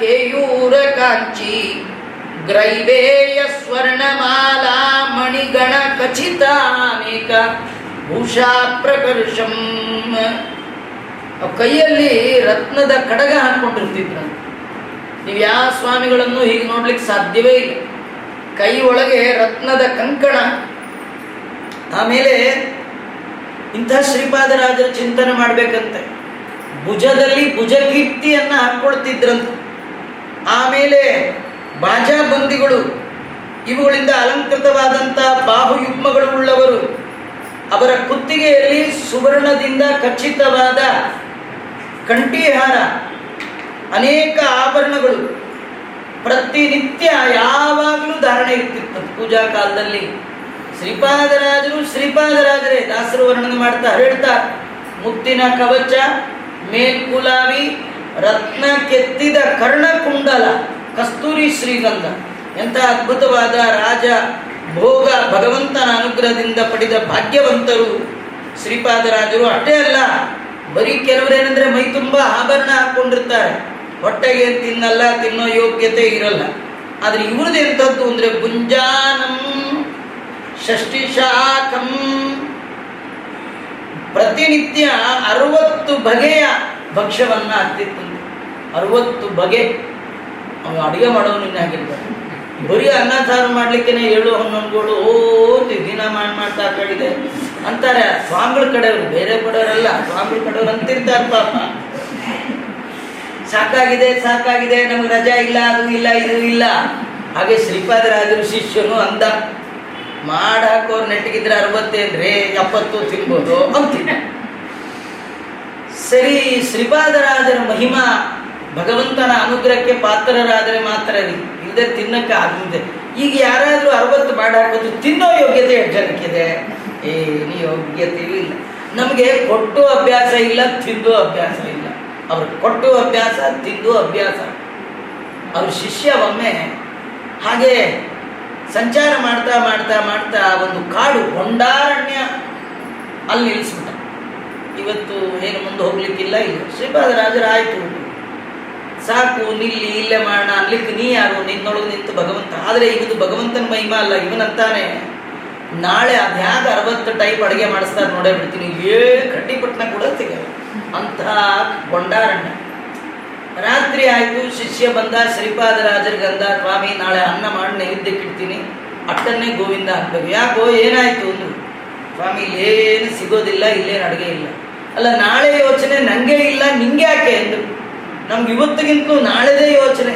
ಕೇಯೂರ ಕಾಂಚಿ ಗ್ರೈವೇಯ ಸ್ವರ್ಣಮಾಲಾ ಮಣಿಗಣ ಖಚಿತಾನೇಕ ಭೂಷಾ ಪ್ರಕರ್ಷಂ ಕೈಯಲ್ಲಿ ರತ್ನದ ಕಡಗ ಹಾಕೊಂಡಿರ್ತಿದ್ರು. ನೀವು ಯಾವ ಸ್ವಾಮಿಗಳನ್ನು ಹೀಗೆ ನೋಡ್ಲಿಕ್ಕೆ ಸಾಧ್ಯವೇ ಇಲ್ಲ. ಕೈ ಒಳಗೆ ರತ್ನದ ಕಂಕಣ. ಆಮೇಲೆ ಇಂಥ ಶ್ರೀಪಾದರಾಜರ ಚಿಂತನೆ ಮಾಡ್ಬೇಕಂತೆ. ಭುಜದಲ್ಲಿ ಭುಜಕೀರ್ತಿಯನ್ನ ಹಾಕ್ಕೊಳ್ತಿದ್ರಂತೆ ಆಮೇಲೆ ಬಾಜಾಬಂದಿಗಳು, ಇವುಗಳಿಂದ ಅಲಂಕೃತವಾದಂಥ ಬಾಹುಯುಗ್ಮಗಳು ಉಳ್ಳವರು ಅವರ ಕುತ್ತಿಗೆಯಲ್ಲಿ ಸುವರ್ಣದಿಂದ ಖಚಿತವಾದ ಕಂಠೀಹಾರ ಅನೇಕ ಆಭರಣಗಳು. ಪ್ರತಿನಿತ್ಯ ಯಾವಾಗಲೂ ಧಾರಣೆ ಇರ್ತಿತ್ತು. ಪೂಜಾ ಕಾಲದಲ್ಲಿ ಶ್ರೀಪಾದರಾಜರು ಶ್ರೀಪಾದರಾಜರೇ ದಾಸರು ವರ್ಣನೆ ಮಾಡ್ತಾ ಹೇಳ್ತಾ, ಮುತ್ತಿನ ಕವಚ, ಮೇಲ್ಕುಲಾವಿ, ರತ್ನ ಕೆತ್ತಿದ ಕರ್ಣಕುಂಡಲ, ಕಸ್ತೂರಿ ಶ್ರೀಗಂಧ. ಎಂಥ ಅದ್ಭುತವಾದ ರಾಜ ಭೋಗ ಭಗವಂತನ ಅನುಗ್ರಹದಿಂದ ಪಡೆದ ಭಾಗ್ಯವಂತರು ಶ್ರೀಪಾದರಾಜರು. ಅಷ್ಟೇ ಅಲ್ಲ ಬರೀ ಕೆಲವರೇನಂದ್ರೆ ಮೈ ತುಂಬಾ ಆಭರಣ ಹಾಕೊಂಡಿರ್ತಾರೆ. ಹೊಟ್ಟೆಗೆ ತಿನ್ನಲ್ಲ, ತಿನ್ನೋ ಯೋಗ್ಯತೆ ಇರಲ್ಲ. ಆದ್ರೆ ಇವ್ರದ್ದು ಎಂಥದ್ದು ಅಂದ್ರೆ ಗುಂಜಾನಂ ಷಷ್ಟಿಶಾಖಂ ಪ್ರತಿನಿತ್ಯ ಅರವತ್ತು ಬಗೆಯ ಭಕ್ಷ್ಯವನ್ನ ಹಾಕ್ತಿತ್ತು ಅರವತ್ತು ಬಗೆ. ಅವನು ಅಡುಗೆ ಮಾಡೋನು ಆಗಿರ್ತಾರೆ ಬರೀ ಅನ್ನ ಸಾರು ಮಾಡ್ಲಿಕ್ಕೇನೆ ಏಳು ಓ ದಿನ ಮಾಡಿ ಮಾಡ್ತಾ ಕಡಿದೆ ಅಂತಾರೆ, ಸ್ವಾಮಿಗಳ ಕಡೆಯವರು, ಬೇರೆ ಕಡೆಯವರಲ್ಲ ಸ್ವಾಮಿಗಳ ಕಡೆಯವ್ರು ಅಂತಿರ್ತಾರೆ ಪಾಪ. ಸಾಕಾಗಿದೆ ಸಾಕಾಗಿದೆ, ನಮ್ಗೆ ರಜಾ ಇಲ್ಲ, ಅದು ಇಲ್ಲ, ಇದು ಇಲ್ಲ. ಹಾಗೆ ಶ್ರೀಪಾದರಾಜರು ಶಿಷ್ಯನು ಅಂದ, ಮಾಡ ಹಾಕೋರು ನೆಟ್ಟಿಗಿದ್ರೆ ಅರವತ್ತೇನ್ರಿ ಎಪ್ಪತ್ತು ತಿನ್ಬೋದು ಅಂತೀನಿ ಸರಿ, ಶ್ರೀಪಾದರಾಜರ ಮಹಿಮಾ ಭಗವಂತನ ಅನುಗ್ರಹಕ್ಕೆ ಪಾತ್ರರಾದರೆ ಮಾತ್ರ ಇಲ್ಲದೆ ತಿನ್ನಕ್ಕೆ ಆಗಿದೆ ಈಗ ಯಾರಾದರೂ ಅರವತ್ತು ಮಾಡಿ ಹಾಕೋದು ತಿನ್ನೋ ಯೋಗ್ಯತೆ ಎಷ್ಟು ಜನಕ್ಕಿದೆ ಏನು ಯೋಗ್ಯತೆಯೂ ಇಲ್ಲ. ನಮಗೆ ಕೊಟ್ಟು ಅಭ್ಯಾಸ ಇಲ್ಲ, ತಿಂದು ಅಭ್ಯಾಸ ಇಲ್ಲ. ಅವ್ರು ಕೊಟ್ಟು ಅಭ್ಯಾಸ, ತಿಂದು ಅಭ್ಯಾಸ. ಅವ್ರ ಶಿಷ್ಯ ಒಮ್ಮೆ ಹಾಗೆ ಸಂಚಾರ ಮಾಡ್ತಾ ಮಾಡ್ತಾ ಮಾಡ್ತಾ ಒಂದು ಕಾಡು ಹೊಂಡಾರಣ್ಯ ಅಲ್ಲಿ ನಿಲ್ಲಿಸ್ಬಿಟ್ಟ. ಇವತ್ತು ಏನು ಮುಂದೆ ಹೋಗ್ಲಿಕ್ಕಿಲ್ಲ, ಇಲ್ಲ. ಶ್ರೀಪಾದರಾಜರ ಆಯ್ತು. ಸಾಕು, ನಿಲ್ಲಿ, ಇಲ್ಲೇ ಮಾಡೋಣ ಅನ್ಲಿಕ್ಕೆ ನೀ ಯಾರು? ನಿನ್ನೊಳಗೆ ನಿಂತು ಭಗವಂತ. ಆದರೆ ಇವನು ಭಗವಂತನ ಮಹಿಮಾ ಅಲ್ಲ, ಇವನಂತಾನೆ. ನಾಳೆ ಅದ್ಯಾಗ ಅರವತ್ತು ಟೈಪ್ ಅಡುಗೆ ಮಾಡಿಸ್ತಾರೆ ನೋಡೇ ಬಿಡ್ತೀನಿ. ಏ ಕಡ್ಡಿಪಟ್ಟಣ ಕೂಡ ಸಿಗಲ್ಲ ಅಂತ ಗೊಂಡಾರಣ್ಯ ರಾತ್ರಿ ಆಯ್ತು, ಶಿಷ್ಯ ಬಂದ, ಶ್ರೀಪಾದ ರಾಜರಿಗಂದ ಸ್ವಾಮಿ, ನಾಳೆ ಅನ್ನ ಮಾಡಿ, ನೈವೇದ್ಯಕ್ಕೆ ಇಡ್ತೀನಿ. ಅಟ್ಟನ್ನೇ ಗೋವಿಂದ ಹಾಕ್ಬೇಕು. ಯಾಕೋ ಏನಾಯ್ತು ಅಂದ್ರು. ಸ್ವಾಮಿ, ಇಲ್ಲೇನು ಸಿಗೋದಿಲ್ಲ, ಇಲ್ಲೇನು ಅಡುಗೆ ಇಲ್ಲ. ಅಲ್ಲ, ನಾಳೆ ಯೋಚನೆ ನಂಗೆ ಇಲ್ಲ ನಿಂಗೆ ಯಾಕೆ ಅಂದ್ರು. ನಮ್ಗೆ ಇವತ್ತಿಗಿಂತಲೂ ನಾಳೆದೇ ಯೋಚನೆ.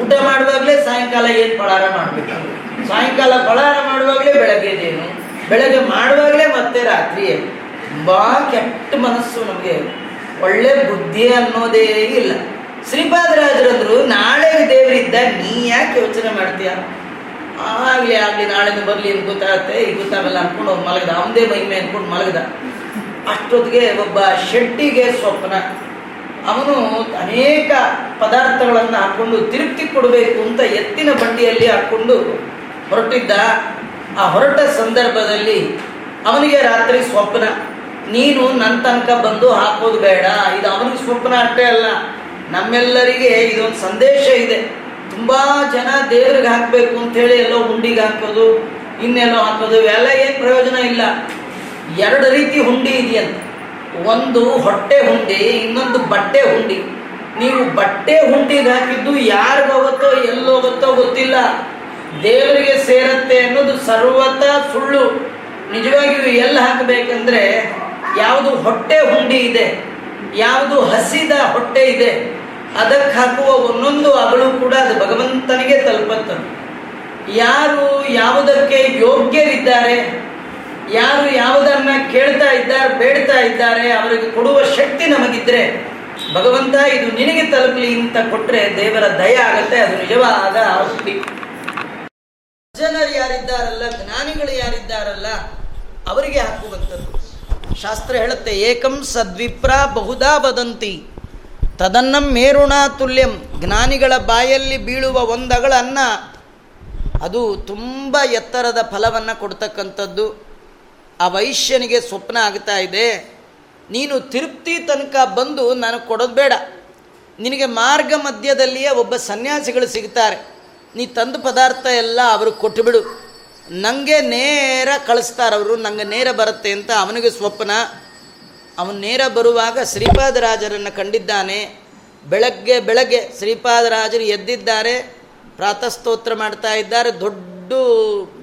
ಊಟ ಮಾಡುವಾಗಲೇ ಸಾಯಂಕಾಲ ಏನು ಫಳಾರ ಮಾಡಬೇಕು? ಸಾಯಂಕಾಲ ಫಳಾರ ಮಾಡುವಾಗಲೇ ಬೆಳಗ್ಗೆದೇನು ಬೆಳಗ್ಗೆ ಮಾಡುವಾಗಲೇ ಮತ್ತೆ ರಾತ್ರಿ ತುಂಬ ಕೆಟ್ಟ ಮನಸ್ಸು ನಮಗೆ. ಒಳ್ಳೆ ಬುದ್ಧಿ ಅನ್ನೋದೇ ಇಲ್ಲ. ಶ್ರೀಪಾದರಾಜರಂದ್ರು, ನಾಳೆ ದೇವರಿದ್ದ, ನೀ ಯಾಕೆ ಯೋಚನೆ ಮಾಡ್ತೀಯ? ಆಗ್ಲಿ ಆಗ್ಲಿ ನಾಳೆ ಬರ್ಲಿ ಅಂತ ಗೊತ್ತಾಗತ್ತೆ ಈಗ ಗೊತ್ತಾಗಲ್ಲ, ಅನ್ಕೊಂಡು ಮಲಗದ. ಅವನದೇ ಮಹಿಮೆ ಅನ್ಕೊಂಡು ಮಲಗದ. ಅಷ್ಟೊತ್ತಿಗೆ ಒಬ್ಬ ಶೆಟ್ಟಿಗೆ ಸ್ವಪ್ನ. ಅವನು ಅನೇಕ ಪದಾರ್ಥಗಳನ್ನು ಹಾಕ್ಕೊಂಡು ತಿರುಪ್ತಿ ಕೊಡಬೇಕು ಅಂತ ಎತ್ತಿನ ಬಂಡಿಯಲ್ಲಿ ಹಾಕ್ಕೊಂಡು ಹೊರಟಿದ್ದ ಆ ಹೊರಟ ಸಂದರ್ಭದಲ್ಲಿ ಅವನಿಗೆ ರಾತ್ರಿ ಸ್ವಪ್ನ, ನೀನು ನನ್ನ ತನಕ ಬಂದು ಹಾಕೋದು ಬೇಡ, ಇದು ಅವನಿಗೆ ಸ್ವಪ್ನ ಅಷ್ಟೇ ಅಲ್ಲ, ನಮ್ಮೆಲ್ಲರಿಗೆ ಇದೊಂದು ಸಂದೇಶ ಇದೆ. ತುಂಬಾ ಜನ ದೇವ್ರಿಗೆ ಹಾಕಬೇಕು ಅಂತೇಳಿ ಎಲ್ಲೋ ಹುಂಡಿಗೆ ಹಾಕೋದು, ಇನ್ನೆಲ್ಲೋ ಹಾಕೋದು, ಇವೆಲ್ಲ ಏನು ಪ್ರಯೋಜನ ಇಲ್ಲ. ಎರಡು ರೀತಿ ಹುಂಡಿ ಇದೆಯಂತ. ಒಂದು ಹೊಟ್ಟೆ ಹುಂಡಿ ಇನ್ನೊಂದು ಬಟ್ಟೆ ಹುಂಡಿ ನೀವು ಬಟ್ಟೆ ಹುಂಡಿಗೆ ಹಾಕಿದ್ದು ಯಾರಿಗೋಗುತ್ತೋ ಎಲ್ಲೋಗುತ್ತೋ ಗೊತ್ತಿಲ್ಲ. ದೇವರಿಗೆ ಸೇರತ್ತೆ ಅನ್ನೋದು ಸರ್ವತ ಸುಳ್ಳು. ನಿಜವಾಗಿಯೂ ಎಲ್ಲಿ ಹಾಕಬೇಕಂದ್ರೆ, ಯಾವುದು ಹೊಟ್ಟೆ ಹುಂಡಿ ಇದೆ, ಯಾವುದು ಹಸಿದ ಹೊಟ್ಟೆ ಇದೆ, ಅದಕ್ಕೆ ಹಾಕುವ ಒಂದೊಂದು ಅಗಳು ಕೂಡ ಅದು ಭಗವಂತನಿಗೆ ತಲುಪುತ್ತದೆ. ಯಾರು ಯಾವುದಕ್ಕೆ ಯೋಗ್ಯರಿದ್ದಾರೆ ಯಾರು ಯಾವುದನ್ನ ಕೇಳ್ತಾ ಇದ್ದಾರೆ, ಬೇಡ್ತಾ ಇದ್ದಾರೆ, ಅವರಿಗೆ ಕೊಡುವ ಶಕ್ತಿ ನಮಗಿದ್ರೆ, ಭಗವಂತ ಇದು ನಿನಗೆ ತಲುಪಲಿ ಅಂತ ಕೊಟ್ರೆ ದೇವರ ದಯ ಆಗತ್ತೆ, ಅದು ನಿಜವಾದ ಆಸ್ತಿ ಜನರು ಯಾರಿದ್ದಾರಲ್ಲ, ಜ್ಞಾನಿಗಳು ಯಾರಿದ್ದಾರಲ್ಲ, ಅವರಿಗೆ ಹಾಕುವಂಥದ್ದು. ಶಾಸ್ತ್ರ ಹೇಳುತ್ತೆ, ಏಕಂ ಸದ್ವಿಪ್ರ ಬಹುದಾ ವದಂತಿ. ತದನ್ನ ಮೇರುಣ ತುಲ್ಯಂ. ಜ್ಞಾನಿಗಳ ಬಾಯಲ್ಲಿ ಬೀಳುವ ಒಂದಗಳನ್ನ ಅದು ತುಂಬ ಎತ್ತರದ ಫಲವನ್ನು ಕೊಡ್ತಕ್ಕಂಥದ್ದು. ಆ ವೈಶ್ಯನಿಗೆ ಸ್ವಪ್ನ ಆಗ್ತಾ ಇದೆ, ನೀನು ತಿರುಪ್ತಿ ತನಕ ಬಂದು ನನಗೆ ಕೊಡೋದು ಬೇಡ. ನಿನಗೆ ಮಾರ್ಗ ಮಧ್ಯದಲ್ಲಿಯೇ ಒಬ್ಬ ಸನ್ಯಾಸಿಗಳು ಸಿಗ್ತಾರೆ. ನೀ ತಂದು ಪದಾರ್ಥ ಎಲ್ಲ ಅವ್ರಿಗೆ ಕೊಟ್ಟುಬಿಡು. ನನಗೆ ನೇರ ಕಳಿಸ್ತಾರೆ ಅವರು, ನಂಗೆ ನೇರ ಬರುತ್ತೆ ಅಂತ ಅವನಿಗೆ ಸ್ವಪ್ನ. ಅವನು ನೇರ ಬರುವಾಗ ಶ್ರೀಪಾದರಾಜರನ್ನು ಕಂಡಿದ್ದಾನೆ. ಬೆಳಗ್ಗೆ ಬೆಳಗ್ಗೆ ಶ್ರೀಪಾದರಾಜರು ಎದ್ದಿದ್ದಾರೆ, ಪ್ರಾತಸ್ತೋತ್ರ ಮಾಡ್ತಾ ಇದ್ದಾರೆ. ದೊಡ್ಡ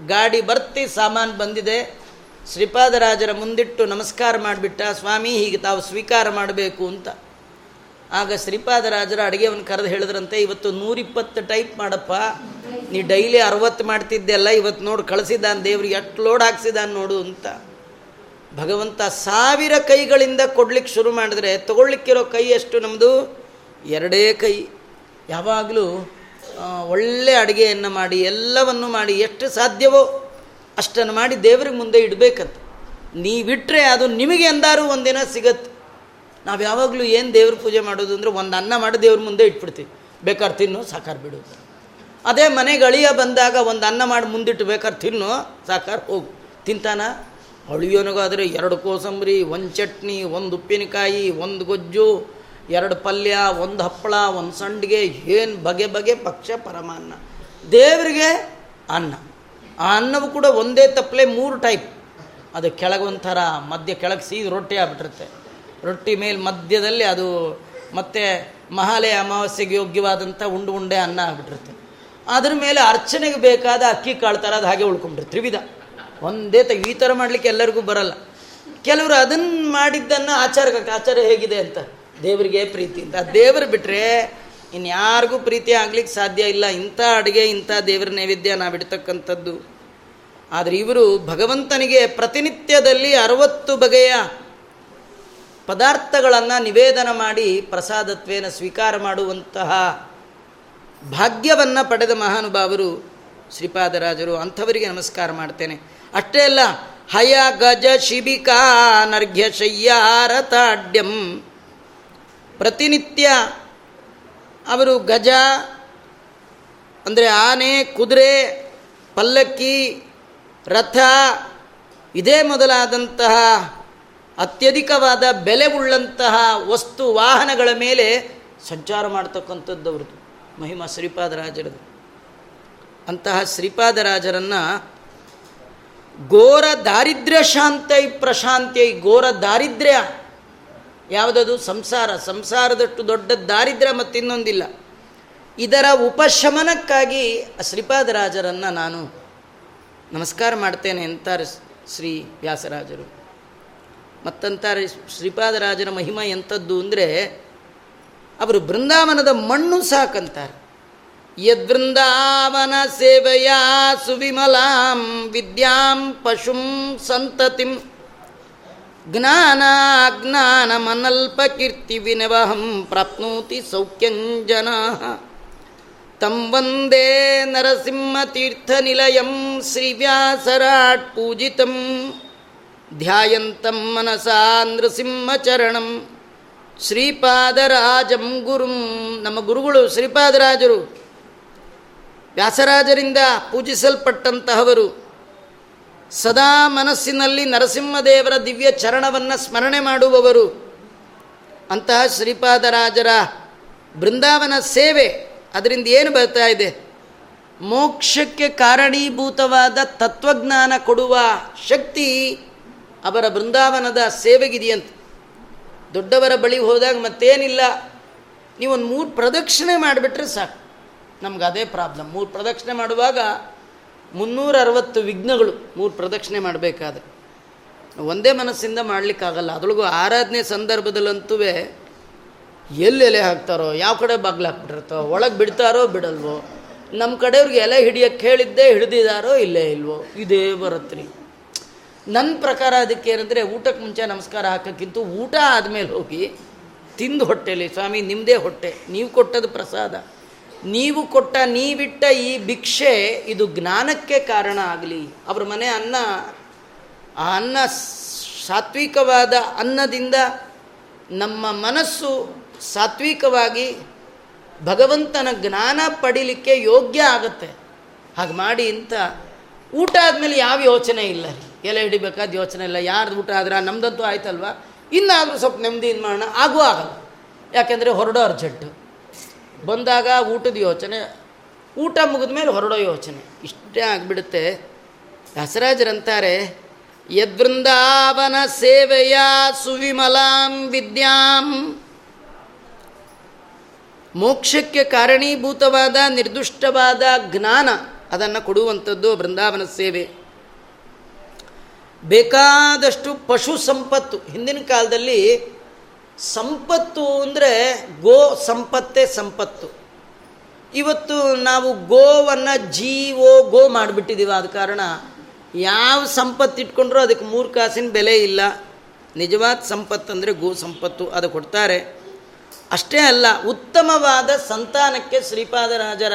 ಗಾಡಿ ಬರ್ತಿ ಸಾಮಾನು ಬಂದಿದೆ. ಶ್ರೀಪಾದರಾಜರ ಮುಂದಿಟ್ಟು ನಮಸ್ಕಾರ ಮಾಡಿಬಿಟ್ಟ, ಸ್ವಾಮಿ, ಹೀಗೆ ತಾವು ಸ್ವೀಕಾರ ಮಾಡಬೇಕು ಅಂತ. ಆಗ ಶ್ರೀಪಾದರಾಜರ ಅಡುಗೆವನ್ನು ಕರೆದು ಹೇಳಿದ್ರಂತೆ, ಇವತ್ತು ನೂರಿಪ್ಪತ್ತು ಟೈಪ್ ಮಾಡಪ್ಪ. ನೀ ಡೈಲಿ ಅರವತ್ತು ಮಾಡ್ತಿದ್ದೆಲ್ಲ ಇವತ್ತು ನೋಡು, ಕಳಿಸಿದ್ದಾನೆ ದೇವ್ರಿಗೆ, ಎಷ್ಟು ಲೋಡ್ ಹಾಕ್ಸಿದಾನೆ ನೋಡು ಅಂತ. ಭಗವಂತ ಸಾವಿರ ಕೈಗಳಿಂದ ಕೊಡ್ಲಿಕ್ಕೆ ಶುರು ಮಾಡಿದ್ರೆ ತಗೊಳ್ಲಿಕ್ಕಿರೋ ಕೈ ಎಷ್ಟು ನಮ್ಮದು ಎರಡೇ ಕೈ. ಯಾವಾಗಲೂ ಒಳ್ಳೆ ಅಡುಗೆಯನ್ನು ಮಾಡಿ, ಎಲ್ಲವನ್ನು ಮಾಡಿ, ಎಷ್ಟು ಸಾಧ್ಯವೋ ಅಷ್ಟನ್ನು ಮಾಡಿ ದೇವ್ರಿಗೆ ಮುಂದೆ ಇಡಬೇಕಂತ. ನೀವಿಟ್ಟರೆ ಅದು ನಿಮಗೆ ಎಂದಾರು ಒಂದಿನ ಸಿಗತ್ತೆ ನಾವು ಯಾವಾಗಲೂ ಏನು ದೇವ್ರ ಪೂಜೆ ಮಾಡೋದು ಅಂದರೆ ಒಂದು ಅನ್ನ ಮಾಡಿ ದೇವ್ರ ಮುಂದೆ ಇಟ್ಬಿಡ್ತೀವಿ. ಬೇಕಾದ್ರೆ ತಿನ್ನು, ಸಾಕಾರು ಬಿಡು. ಅದೇ ಮನೆಗೆ ಅಳಿಯ ಬಂದಾಗ ಒಂದು ಅನ್ನ ಮಾಡಿ ಮುಂದಿಟ್ಟು ಬೇಕಾದ್ರೆ ತಿನ್ನು, ಸಾಕಾರ ಹೋಗು. ತಿಂತಾನ? ಅಳಿಯೋನಿಗಾದರೆ ಎರಡು ಕೋಸಂಬರಿ, ಒಂದು ಚಟ್ನಿ, ಒಂದು ಉಪ್ಪಿನಕಾಯಿ, ಒಂದು ಗೊಜ್ಜು, ಎರಡು ಪಲ್ಯ, ಒಂದು ಹಪ್ಪಳ, ಒಂದು ಸಂಡಿಗೆ, ಏನು ಬಗೆ ಬಗೆ ಪಕ್ಷ ಪರಮಾನ್ನ. ದೇವರಿಗೆ ಅನ್ನ. ಆ ಅನ್ನವು ಕೂಡ ಒಂದೇ ತಪ್ಪಲೆ ಮೂರು ಟೈಪ್ ಅದು ಕೆಳಗೆ ಒಂಥರ, ಮಧ್ಯ ಕೆಳಗೆ ಸೀದು ರೊಟ್ಟಿ ಆಗ್ಬಿಟ್ಟಿರುತ್ತೆ. ರೊಟ್ಟಿ ಮೇಲೆ ಮಧ್ಯದಲ್ಲಿ ಅದು ಮತ್ತೆ ಮಹಾಲಯ ಅಮಾವಾಸ್ಯೆಗೆ ಯೋಗ್ಯವಾದಂಥ ಉಂಡು ಉಂಡೆ ಅನ್ನ ಆಗ್ಬಿಟ್ಟಿರುತ್ತೆ. ಅದ್ರ ಮೇಲೆ ಅರ್ಚನೆಗೆ ಬೇಕಾದ ಅಕ್ಕಿ, ಕಾಳು ಥರ ಅದು ಹಾಗೆ ಉಳ್ಕೊಂಡ್ಬಿಟ್ರೆ ತ್ರಿವಿಧ. ಒಂದೇ ತ, ಈ ಥರ ಮಾಡಲಿಕ್ಕೆ ಎಲ್ಲರಿಗೂ ಬರಲ್ಲ. ಕೆಲವರು ಅದನ್ನು ಮಾಡಿದ್ದನ್ನು ಆಚಾರಕ್ಕೆ ಆಚಾರ ಹೇಗಿದೆ ಅಂತ, ದೇವರಿಗೆ ಪ್ರೀತಿ ಅಂತ. ದೇವರು ಬಿಟ್ಟರೆ ಇನ್ಯಾರಿಗೂ ಪ್ರೀತಿ ಆಗ್ಲಿಕ್ಕೆ ಸಾಧ್ಯ ಇಲ್ಲ. ಇಂಥ ಅಡುಗೆ, ಇಂಥ ದೇವರ ನೈವೇದ್ಯ ನಾವು ಇಡ್ತಕ್ಕಂಥದ್ದು. ಆದರೆ ಇವರು ಭಗವಂತನಿಗೆ ಪ್ರತಿನಿತ್ಯದಲ್ಲಿ ಅರವತ್ತು ಬಗೆಯ ಪದಾರ್ಥಗಳನ್ನು ನಿವೇದನ ಮಾಡಿ ಪ್ರಸಾದತ್ವೇನ ಸ್ವೀಕಾರ ಮಾಡುವಂತಹ ಭಾಗ್ಯವನ್ನು ಪಡೆದ ಮಹಾನುಭಾವರು ಶ್ರೀಪಾದರಾಜರು. ಅಂಥವರಿಗೆ ನಮಸ್ಕಾರ ಮಾಡ್ತೇನೆ. ಅಷ್ಟೇ ಅಲ್ಲ, ಹಯ ಗಜ ಶಿಬಿಕಾ ನರ್ಘ್ಯ ಶಯ್ಯಾರತಾಡ್ಯಂ. ಪ್ರತಿನಿತ್ಯ ಅವರು ಗಜ, ಅಂದರೆ ಆನೆ, ಕುದುರೆ, ಪಲ್ಲಕ್ಕಿ, ರಥ, ಇದೇ ಮೊದಲಾದಂತಹ ಅತ್ಯಧಿಕವಾದ ಬೆಲೆ ಉಳ್ಳಂತಹ ವಸ್ತು ವಾಹನಗಳ ಮೇಲೆ ಸಂಚಾರ ಮಾಡ್ತಕ್ಕಂಥದ್ದು ಮಹಿಮ ಮಹಿಮಾ ಶ್ರೀಪಾದರಾಜರದು ಅಂತಹ ಶ್ರೀಪಾದರಾಜರನ್ನು ಘೋರ ದಾರಿದ್ರ್ಯ ಶಾಂತೈ ಪ್ರಶಾಂತೈ ಘೋರ ದಾರಿದ್ರ್ಯ ಯಾವುದದು? ಸಂಸಾರ. ಸಂಸಾರದಷ್ಟು ದೊಡ್ಡ ದಾರಿದ್ರ್ಯ ಮತ್ತಿನ್ನೊಂದಿಲ್ಲ. ಇದರ ಉಪಶಮನಕ್ಕಾಗಿ ಶ್ರೀಪಾದರಾಜರನ್ನು ನಾನು ನಮಸ್ಕಾರ ಮಾಡ್ತೇನೆ ಅಂತಾರೆ ಶ್ರೀ ವ್ಯಾಸರಾಜರು. ಮತ್ತಂತಾರೆ ಶ್ರೀಪಾದರಾಜರ ಮಹಿಮ ಎಂಥದ್ದು ಅಂದರೆ ಅವರು ಬೃಂದಾವನದ ಮಣ್ಣು ಸಾಕಂತಾರೆ. ಯದ್ವೃಂದಾವನ ಸೇವೆಯ ಸುವಿಮಲಾಂ ವಿದ್ಯಾಂ ಪಶುಂ ಸಂತತಿಂ ಜ್ಞಾನಾಜ್ಞಾನಮನಲ್ಪಕೀರ್ತಿ ವಿನವಹಂ ಪ್ರಾಪ್ನೋತಿ ಸೌಖ್ಯಂಜನ ತಂ ವಂದೇ ನರಸಿಂಹತೀರ್ಥನಿಲಯಂ ಶ್ರೀವ್ಯಾಸರಾಟ್ ಪೂಜಿತಂ. ಧ್ಯಾಯಂತಂ ಮನಸಾ ನೃಸಿಂಹಚರಣಂ ಶ್ರೀಪಾದರಾಜಂ ಗುರುಂ. ನಮ್ಮ ಗುರುಗಳು ಶ್ರೀಪಾದರಾಜರು. ವ್ಯಾಸರಾಜರಿಂದ ಪೂಜಿಸಲ್ಪಟ್ಟಂತಹವರು. ಸದಾ ಮನಸ್ಸಿನಲ್ಲಿ ನರಸಿಂಹದೇವರ ದಿವ್ಯ ಚರಣವನ್ನು ಸ್ಮರಣೆ ಮಾಡುವವರು. ಅಂತಹ ಶ್ರೀಪಾದರಾಜರ ಬೃಂದಾವನ ಸೇವೆ ಅದರಿಂದ ಏನು ಬರ್ತಾ ಇದೆ? ಮೋಕ್ಷಕ್ಕೆ ಕಾರಣೀಭೂತವಾದ ತತ್ವಜ್ಞಾನ ಕೊಡುವ ಶಕ್ತಿ ಅವರ ಬೃಂದಾವನದ ಸೇವೆಗಿದೆಯಂತೆ. ದೊಡ್ಡವರ ಬಳಿ ಹೋದಾಗ ಮತ್ತೇನಿಲ್ಲ. ನೀವೊಂದು ಮೂರು ಪ್ರದಕ್ಷಿಣೆ ಮಾಡಿಬಿಟ್ರೆ ಸಾಕು. ನಮ್ಗೆ ಅದೇ ಪ್ರಾಬ್ಲಮ್ ಮೂರು ಪ್ರದಕ್ಷಿಣೆ ಮಾಡುವಾಗ ಮುನ್ನೂರ ಅರವತ್ತು ವಿಘ್ನಗಳು ಮೂರು ಪ್ರದಕ್ಷಿಣೆ ಮಾಡಬೇಕಾದ್ರೆ. ಒಂದೇ ಮನಸ್ಸಿಂದ ಮಾಡಲಿಕ್ಕಾಗಲ್ಲ. ಅದರೊಳಗೂ ಆರಾಧನೆ ಸಂದರ್ಭದಲ್ಲಂತೂ ಎಲ್ಲಿ ಎಲೆ ಹಾಕ್ತಾರೋ, ಯಾವ ಕಡೆ ಬಾಗ್ಲು ಹಾಕ್ಬಿಟ್ಟಿರ್ತೋ ಒಳಗೆ ಬಿಡ್ತಾರೋ ಬಿಡಲ್ವೋ ನಮ್ಮ ಕಡೆಯವ್ರಿಗೆ ಎಲೆ ಹಿಡಿಯೋಕ್ಕೆ ಹೇಳಿದ್ದೇ ಹಿಡಿದಿದಾರೋ ಇಲ್ಲೇ ಇಲ್ವೋ, ಇದೇ ಬರುತ್ತೆ ನನ್ನ ಪ್ರಕಾರ ಅದಕ್ಕೆ ಏನಂದರೆ ಊಟಕ್ಕೆ ಮುಂಚೆ ನಮಸ್ಕಾರ ಹಾಕೋಕ್ಕಿಂತ ಊಟ ಆದಮೇಲೆ ಹೋಗಿ ತಿಂದು ಹೊಟ್ಟೆಲಿ, ಸ್ವಾಮಿ ನಿಮ್ಮದೇ ಹೊಟ್ಟೆ, ನೀವು ಕೊಟ್ಟದ್ದು ಪ್ರಸಾದ. ನೀವು ಕೊಟ್ಟ ನೀವಿಟ್ಟ ಈ ಭಿಕ್ಷೆ ಇದು ಜ್ಞಾನಕ್ಕೆ ಕಾರಣ ಆಗಲಿ. ಅವ್ರ ಮನೆ ಅನ್ನ, ಆ ಅನ್ನ ಸಾತ್ವಿಕವಾದ ಅನ್ನದಿಂದ ನಮ್ಮ ಮನಸ್ಸು ಸಾತ್ವಿಕವಾಗಿ ಭಗವಂತನ ಜ್ಞಾನ ಪಡಿಲಿಕ್ಕೆ ಯೋಗ್ಯ ಆಗುತ್ತೆ. ಹಾಗೆ ಮಾಡಿ ಅಂತ ಊಟ ಆದಮೇಲೆ ಯಾವ ಯೋಚನೆ ಇಲ್ಲ ರೀ. ಎಲೆ ಹಿಡಿಬೇಕಾದ ಯೋಚನೆ ಇಲ್ಲ. ಯಾರ್ದು ಊಟ ಆದ್ರೆ ನಮ್ದಂತೂ ಆಯ್ತಲ್ವ? ಇನ್ನಾದರೂ ಸ್ವಲ್ಪ ನೆಮ್ಮದಿಯಿಂದ ಮಾಡೋಣ. ಆಗೂ ಆಗಲ್ಲ. ಯಾಕೆಂದರೆ ಹೊರಡೋ ಅರ್ಜೆಂಟು ಬಂದಾಗ ಊಟದ ಯೋಚನೆ, ಊಟ ಮುಗಿದ ಮೇಲೆ ಹೊರಡೋ ಯೋಚನೆ. ಇಷ್ಟೇ ಆಗಿಬಿಡುತ್ತೆ. ದಸರಾಜರಂತಾರೆ ಯದ್ವೃಂದಾವನ ಸೇವೆಯ ಸುವಿಮಲಾಂ ವಿದ್ಯಾಂ. ಮೋಕ್ಷಕ್ಕೆ ಕಾರಣೀಭೂತವಾದ ನಿರ್ದುಷ್ಟವಾದ ಜ್ಞಾನ ಅದನ್ನು ಕೊಡುವಂಥದ್ದು ಬೃಂದಾವನ ಸೇವೆ. ಬೇಕಾದಷ್ಟು ಪಶು ಸಂಪತ್ತು ಹಿಂದಿನ ಕಾಲದಲ್ಲಿ ಸಂಪತ್ತು ಅಂದರೆ ಗೋ ಸಂಪತ್ತೇ ಸಂಪತ್ತು. ಇವತ್ತು ನಾವು ಗೋವನ್ನು ಜೀವೋ ಗೋ ಮಾಡಿಬಿಟ್ಟಿದ್ದೀವಿ ಆದ ಕಾರಣ ಯಾವ ಸಂಪತ್ತು ಇಟ್ಕೊಂಡ್ರೂ ಅದಕ್ಕೆ ಮೂರು ಕಾಸಿನ ಬೆಲೆ ಇಲ್ಲ. ನಿಜವಾದ ಸಂಪತ್ತು ಅಂದರೆ ಗೋ ಸಂಪತ್ತು ಅದು ಕೊಡ್ತಾರೆ. ಅಷ್ಟೇ ಅಲ್ಲ, ಉತ್ತಮವಾದ ಸಂತಾನಕ್ಕೆ ಶ್ರೀಪಾದರಾಜರ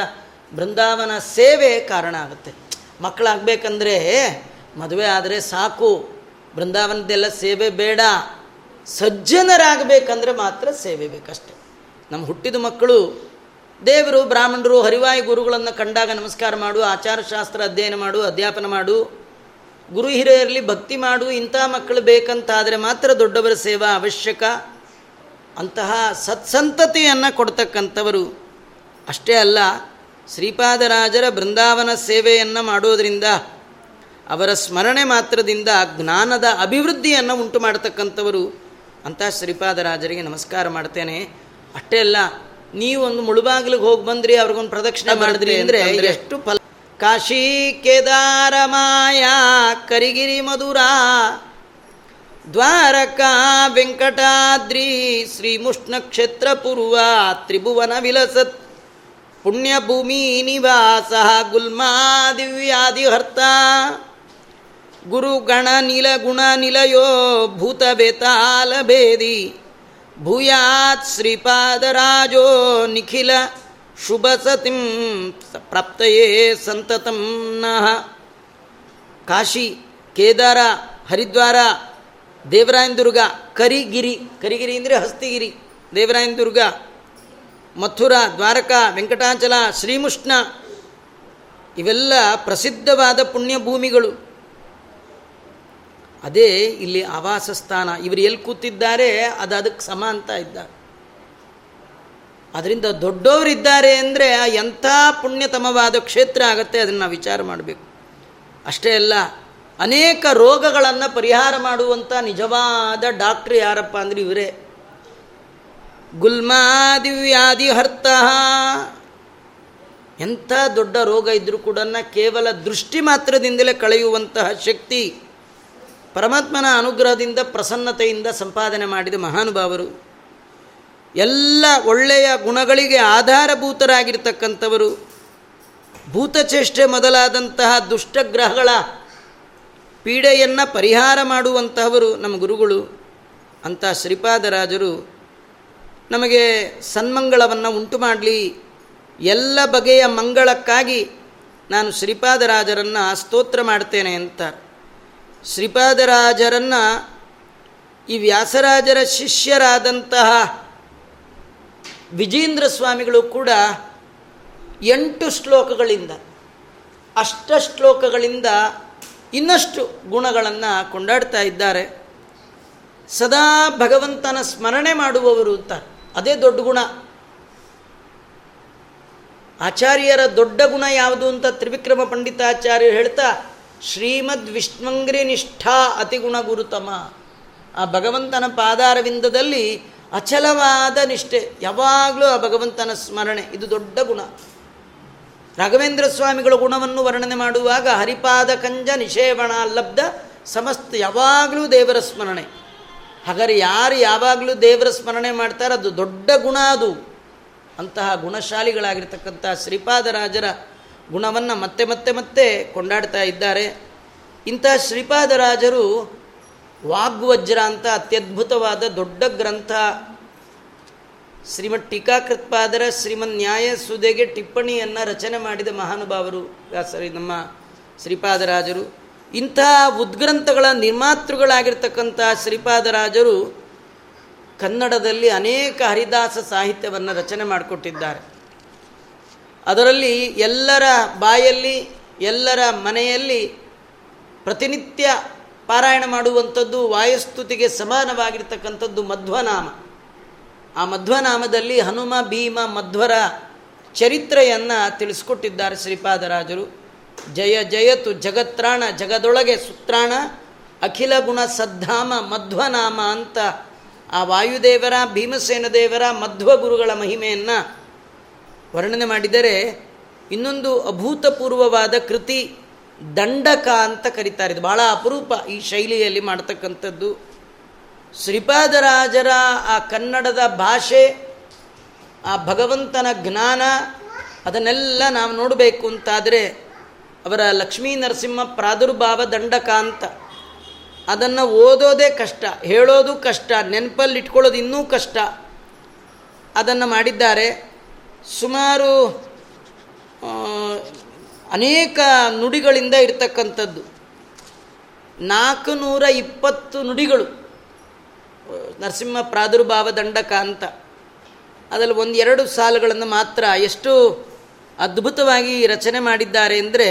ಬೃಂದಾವನ ಸೇವೆ ಕಾರಣ ಆಗುತ್ತೆ. ಮಕ್ಕಳಾಗಬೇಕಂದ್ರೆ ಮದುವೆ ಆದರೆ ಸಾಕು. ಬೃಂದಾವನದ್ದೆಲ್ಲ ಸೇವೆ ಬೇಡ. ಸಜ್ಜನರಾಗಬೇಕಂದ್ರೆ ಮಾತ್ರ ಸೇವೆ ಬೇಕಷ್ಟೆ. ನಮ್ಮ ಹುಟ್ಟಿದ ಮಕ್ಕಳು, ದೇವರು, ಬ್ರಾಹ್ಮಣರು, ಹರಿವಾಯಿ ಗುರುಗಳನ್ನು ಕಂಡಾಗ ನಮಸ್ಕಾರ ಮಾಡು, ಆಚಾರಶಾಸ್ತ್ರ ಅಧ್ಯಯನ ಮಾಡು, ಅಧ್ಯಾಪನ ಮಾಡು, ಗುರು ಹಿರಿಯರಲ್ಲಿ ಭಕ್ತಿ ಮಾಡು, ಇಂಥ ಮಕ್ಕಳು ಬೇಕಂತಾದರೆ ಮಾತ್ರ ದೊಡ್ಡವರ ಸೇವಾ ಅವಶ್ಯಕ. ಅಂತಹ ಸತ್ಸಂತತಿಯನ್ನು ಕೊಡ್ತಕ್ಕಂಥವರು ಅಷ್ಟೇ ಅಲ್ಲ, ಶ್ರೀಪಾದರಾಜರ ಬೃಂದಾವನ ಸೇವೆಯನ್ನು ಮಾಡೋದರಿಂದ, ಅವರ ಸ್ಮರಣೆ ಮಾತ್ರದಿಂದ ಜ್ಞಾನದ ಅಭಿವೃದ್ಧಿಯನ್ನು ಉಂಟು ಮಾಡತಕ್ಕಂಥವರು ಅಂತ ಶ್ರೀಪಾದರಾಜರಿಗೆ ನಮಸ್ಕಾರ ಮಾಡ್ತೇನೆ. ಅಷ್ಟೇ ಅಲ್ಲ ನೀವೊಂದು ಮುಳುಬಾಗಿಲಿಗೆ ಹೋಗಿ ಬಂದ್ರಿ ಅವ್ರಿಗೊಂದು ಪ್ರದಕ್ಷಿಣೆ ಮಾಡಿದ್ರಿ ಅಂದರೆ ಎಷ್ಟು ಫಲ ಕಾಶಿ ಕೇದಾರ ಮಾಯಾ ಕರಿಗಿರಿ ಮಧುರ ದ್ವಾರಕಾ ವೆಂಕಟಾದ್ರಿ ಶ್ರೀಮುಷ್ಣ ಕ್ಷೇತ್ರ ಪೂರ್ವ ತ್ರಿಭುವನ ವಿಲಸತ್ ಪುಣ್ಯಭೂಮಿ ನಿವಾಸ ಗುಲ್ಮಾ ದಿವ್ಯಾದಿಹರ್ತ. ಗುರುಗಣ ನಿಲ ಗುಣ ನಿಲಯೋ ಭೂತ ಬೇತಾಲ ಭೇದಿ. ಭೂಯಾತ್ ಶ್ರೀಪಾದರಾಜೋ ನಿಖಿಲ ಶುಭ ಸತಿಂ ಪ್ರಾಪ್ತಯೇ ಸಂತತಂ ಕಾಶಿ, ಕೇದಾರ, ಹರಿದ್ವಾರ, ದೇವರಾಯನದುರ್ಗ, ಕರಿಗಿರಿ. ಕರಿಗಿರಿ ಅಂದರೆ ಹಸ್ತಿಗಿರಿ. ದೇವರಾಯನದುರ್ಗ, ಮಥುರಾ, ದ್ವಾರಕಾ, ವೆಂಕಟಾಚಲ ಶ್ರೀಮುಷ್ಣ ಇವೆಲ್ಲ ಪ್ರಸಿದ್ಧವಾದ ಪುಣ್ಯ ಭೂಮಿಗಳು ಅದೇ ಇಲ್ಲಿ ಆವಾಸ ಸ್ಥಾನ ಇವರು ಎಲ್ಲಿ ಕೂತಿದ್ದಾರೆ, ಅದು ಅದಕ್ಕೆ ಸಮ ಅಂತ ಇದ್ದ ಅದರಿಂದ ದೊಡ್ಡವರಿದ್ದಾರೆ ಅಂದರೆ ಎಂಥ ಪುಣ್ಯತಮವಾದ ಕ್ಷೇತ್ರ ಆಗುತ್ತೆ ಅದನ್ನು ನಾವು ವಿಚಾರ ಮಾಡಬೇಕು. ಅಷ್ಟೇ ಅಲ್ಲ, ಅನೇಕ ರೋಗಗಳನ್ನು ಪರಿಹಾರ ಮಾಡುವಂಥ ನಿಜವಾದ ಡಾಕ್ಟ್ರ್ ಯಾರಪ್ಪ ಅಂದರೆ ಇವರೇ. ಗುಲ್ಮಾದಿವ್ಯಾಧಿ ಹರ್ತ. ಎಂಥ ದೊಡ್ಡ ರೋಗ ಇದ್ದರೂ ಕೂಡ ಕೇವಲ ದೃಷ್ಟಿ ಮಾತ್ರದಿಂದಲೇ ಕಳೆಯುವಂತಹ ಶಕ್ತಿ ಪರಮಾತ್ಮನ ಅನುಗ್ರಹದಿಂದ, ಪ್ರಸನ್ನತೆಯಿಂದ ಸಂಪಾದನೆ ಮಾಡಿದ ಮಹಾನುಭಾವರು, ಎಲ್ಲ ಒಳ್ಳೆಯ ಗುಣಗಳಿಗೆ ಆಧಾರಭೂತರಾಗಿರ್ತಕ್ಕಂಥವರು, ಭೂತಚೇಷ್ಟೆ ಮೊದಲಾದಂತಹ ದುಷ್ಟಗ್ರಹಗಳ ಪೀಡೆಯನ್ನು ಪರಿಹಾರ ಮಾಡುವಂತಹವರು ನಮ್ಮ ಗುರುಗಳು. ಅಂತ ಶ್ರೀಪಾದರಾಜರು ನಮಗೆ ಸನ್ಮಂಗಳವನ್ನು ಉಂಟು ಮಾಡಲಿ, ಎಲ್ಲ ಬಗೆಯ ಮಂಗಳಕ್ಕಾಗಿ ನಾನು ಶ್ರೀಪಾದರಾಜರನ್ನು ಸ್ತೋತ್ರ ಮಾಡ್ತೇನೆ ಅಂತ ಶ್ರೀಪಾದರಾಜರನ್ನು ಈ ವ್ಯಾಸರಾಜರ ಶಿಷ್ಯರಾದಂತಹ ವಿಜೇಂದ್ರ ಸ್ವಾಮಿಗಳು ಕೂಡ ಎಂಟು ಶ್ಲೋಕಗಳಿಂದ, ಅಷ್ಟ ಶ್ಲೋಕಗಳಿಂದ ಇನ್ನಷ್ಟು ಗುಣಗಳನ್ನು ಕೊಂಡಾಡ್ತಾ ಇದ್ದಾರೆ. ಸದಾ ಭಗವಂತನ ಸ್ಮರಣೆ ಮಾಡುವವರು ಅಂತ, ಅದೇ ದೊಡ್ಡ ಗುಣ. ಆಚಾರ್ಯರ ದೊಡ್ಡ ಗುಣ ಯಾವುದು ಅಂತ ತ್ರಿವಿಕ್ರಮ ಪಂಡಿತಾಚಾರ್ಯರು ಹೇಳ್ತಾ ಶ್ರೀಮದ್ ವಿಷ್ಣುಂಗ್ರಿ ನಿಷ್ಠಾ ಅತಿಗುಣ ಗುರುತಮ ಆ ಭಗವಂತನ ಪಾದಾರವಿಂದದಲ್ಲಿ ಅಚಲವಾದ ನಿಷ್ಠೆ. ಯಾವಾಗಲೂ ಆ ಭಗವಂತನ ಸ್ಮರಣೆ, ಇದು ದೊಡ್ಡ ಗುಣ. ರಾಘವೇಂದ್ರ ಸ್ವಾಮಿಗಳ ಗುಣವನ್ನು ವರ್ಣನೆ ಮಾಡುವಾಗ ಹರಿಪಾದ ಕಂಜ ನಿಷೇವಣ ಲಬ್ಧ ಸಮಸ್ತ ಯಾವಾಗಲೂ ದೇವರ ಸ್ಮರಣೆ. ಹಾಗಾದ್ರೆ ಯಾರು ಯಾವಾಗಲೂ ದೇವರ ಸ್ಮರಣೆ ಮಾಡ್ತಾರೆ ಅದು ದೊಡ್ಡ ಗುಣ ಅದು. ಅಂತಹ ಗುಣಶಾಲಿಗಳಾಗಿರ್ತಕ್ಕಂಥ ಶ್ರೀಪಾದರಾಜರ ಗುಣವನ್ನು ಮತ್ತೆ ಮತ್ತೆ ಮತ್ತೆ ಕೊಂಡಾಡ್ತಾ ಇದ್ದಾರೆ. ಇಂಥ ಶ್ರೀಪಾದರಾಜರು ವಾಗ್ವಜ್ರ ಅಂತ ಅತ್ಯದ್ಭುತವಾದ ದೊಡ್ಡ ಗ್ರಂಥ. ಶ್ರೀಮತ್ ಟೀಕಾಕೃತ್ಪಾದರ ಶ್ರೀಮನ್ ನ್ಯಾಯ ಸುದೆಗೆ ಟಿಪ್ಪಣಿಯನ್ನು ರಚನೆ ಮಾಡಿದ ಮಹಾನುಭಾವರು ಸರಿ ನಮ್ಮ ಶ್ರೀಪಾದರಾಜರು. ಇಂಥ ಉದ್ಗ್ರಂಥಗಳ ನಿರ್ಮಾತೃಗಳಾಗಿರ್ತಕ್ಕಂಥ ಶ್ರೀಪಾದರಾಜರು ಕನ್ನಡದಲ್ಲಿ ಅನೇಕ ಹರಿದಾಸ ಸಾಹಿತ್ಯವನ್ನು ರಚನೆ ಮಾಡಿಕೊಟ್ಟಿದ್ದಾರೆ. ಅದರಲ್ಲಿ ಎಲ್ಲರ ಬಾಯಲ್ಲಿ, ಎಲ್ಲರ ಮನೆಯಲ್ಲಿ ಪ್ರತಿನಿತ್ಯ ಪಾರಾಯಣ ಮಾಡುವಂಥದ್ದು ವಾಯುಸ್ತುತಿಗೆ ಸಮಾನವಾಗಿರ್ತಕ್ಕಂಥದ್ದು ಮಧ್ವನಾಮ. ಆ ಮಧ್ವನಾಮದಲ್ಲಿ ಹನುಮ, ಭೀಮ, ಮಧ್ವರ ಚರಿತ್ರೆಯನ್ನು ತಿಳಿಸ್ಕೊಟ್ಟಿದ್ದಾರೆ ಶ್ರೀಪಾದರಾಜರು. ಜಯ ಜಯತು ಜಗತ್ರಾಣ, ಜಗದೊಳಗೆ ಸುತ್ರಾಣ, ಅಖಿಲ ಗುಣ ಸದ್ಧಾಮ, ಮಧ್ವನಾಮ ಅಂತ ಆ ವಾಯುದೇವರ, ಭೀಮಸೇನ ದೇವರ ಮಧ್ವ ಗುರುಗಳ ಮಹಿಮೆಯನ್ನು ವರ್ಣನೆ ಮಾಡಿದರೆ ಇನ್ನೊಂದು ಅಭೂತಪೂರ್ವವಾದ ಕೃತಿ ದಂಡಕ ಅಂತ ಕರೀತಾರೆ. ಇದು ಬಹಳ ಅಪರೂಪ ಈ ಶೈಲಿಯಲ್ಲಿ ಮಾಡ್ತಕ್ಕಂಥದ್ದು. ಶ್ರೀಪಾದರಾಜರ ಆ ಕನ್ನಡದ ಭಾಷೆ, ಆ ಭಗವಂತನ ಜ್ಞಾನ, ಅದನ್ನೆಲ್ಲ ನಾವು ನೋಡಬೇಕು ಅಂತಾದರೆ ಅವರ ಲಕ್ಷ್ಮೀ ನರಸಿಂಹ ಪ್ರಾದುರ್ಭಾವ ದಂಡಕ ಅಂತ. ಅದನ್ನು ಓದೋದೇ ಕಷ್ಟ, ಹೇಳೋದು ಕಷ್ಟ ನೆನಪಲ್ಲಿ ಇಟ್ಕೊಳ್ಳೋದು ಇನ್ನೂ ಕಷ್ಟ. ಅದನ್ನು ಮಾಡಿದ್ದಾರೆ. ಸುಮಾರು ಅನೇಕ ನುಡಿಗಳಿಂದ ಇರ್ತಕ್ಕಂಥದ್ದು. ನಾಲ್ಕು ನೂರ ಇಪ್ಪತ್ತು ನುಡಿಗಳು, ನರಸಿಂಹ ಪ್ರಾದುರ್ಭಾವ ದಂಡಕ ಅಂತ ಅದರಲ್ಲಿ ಒಂದೆರಡು ಸಾಲುಗಳನ್ನು ಮಾತ್ರ ಎಷ್ಟು ಅದ್ಭುತವಾಗಿ ರಚನೆ ಮಾಡಿದ್ದಾರೆ ಅಂದರೆ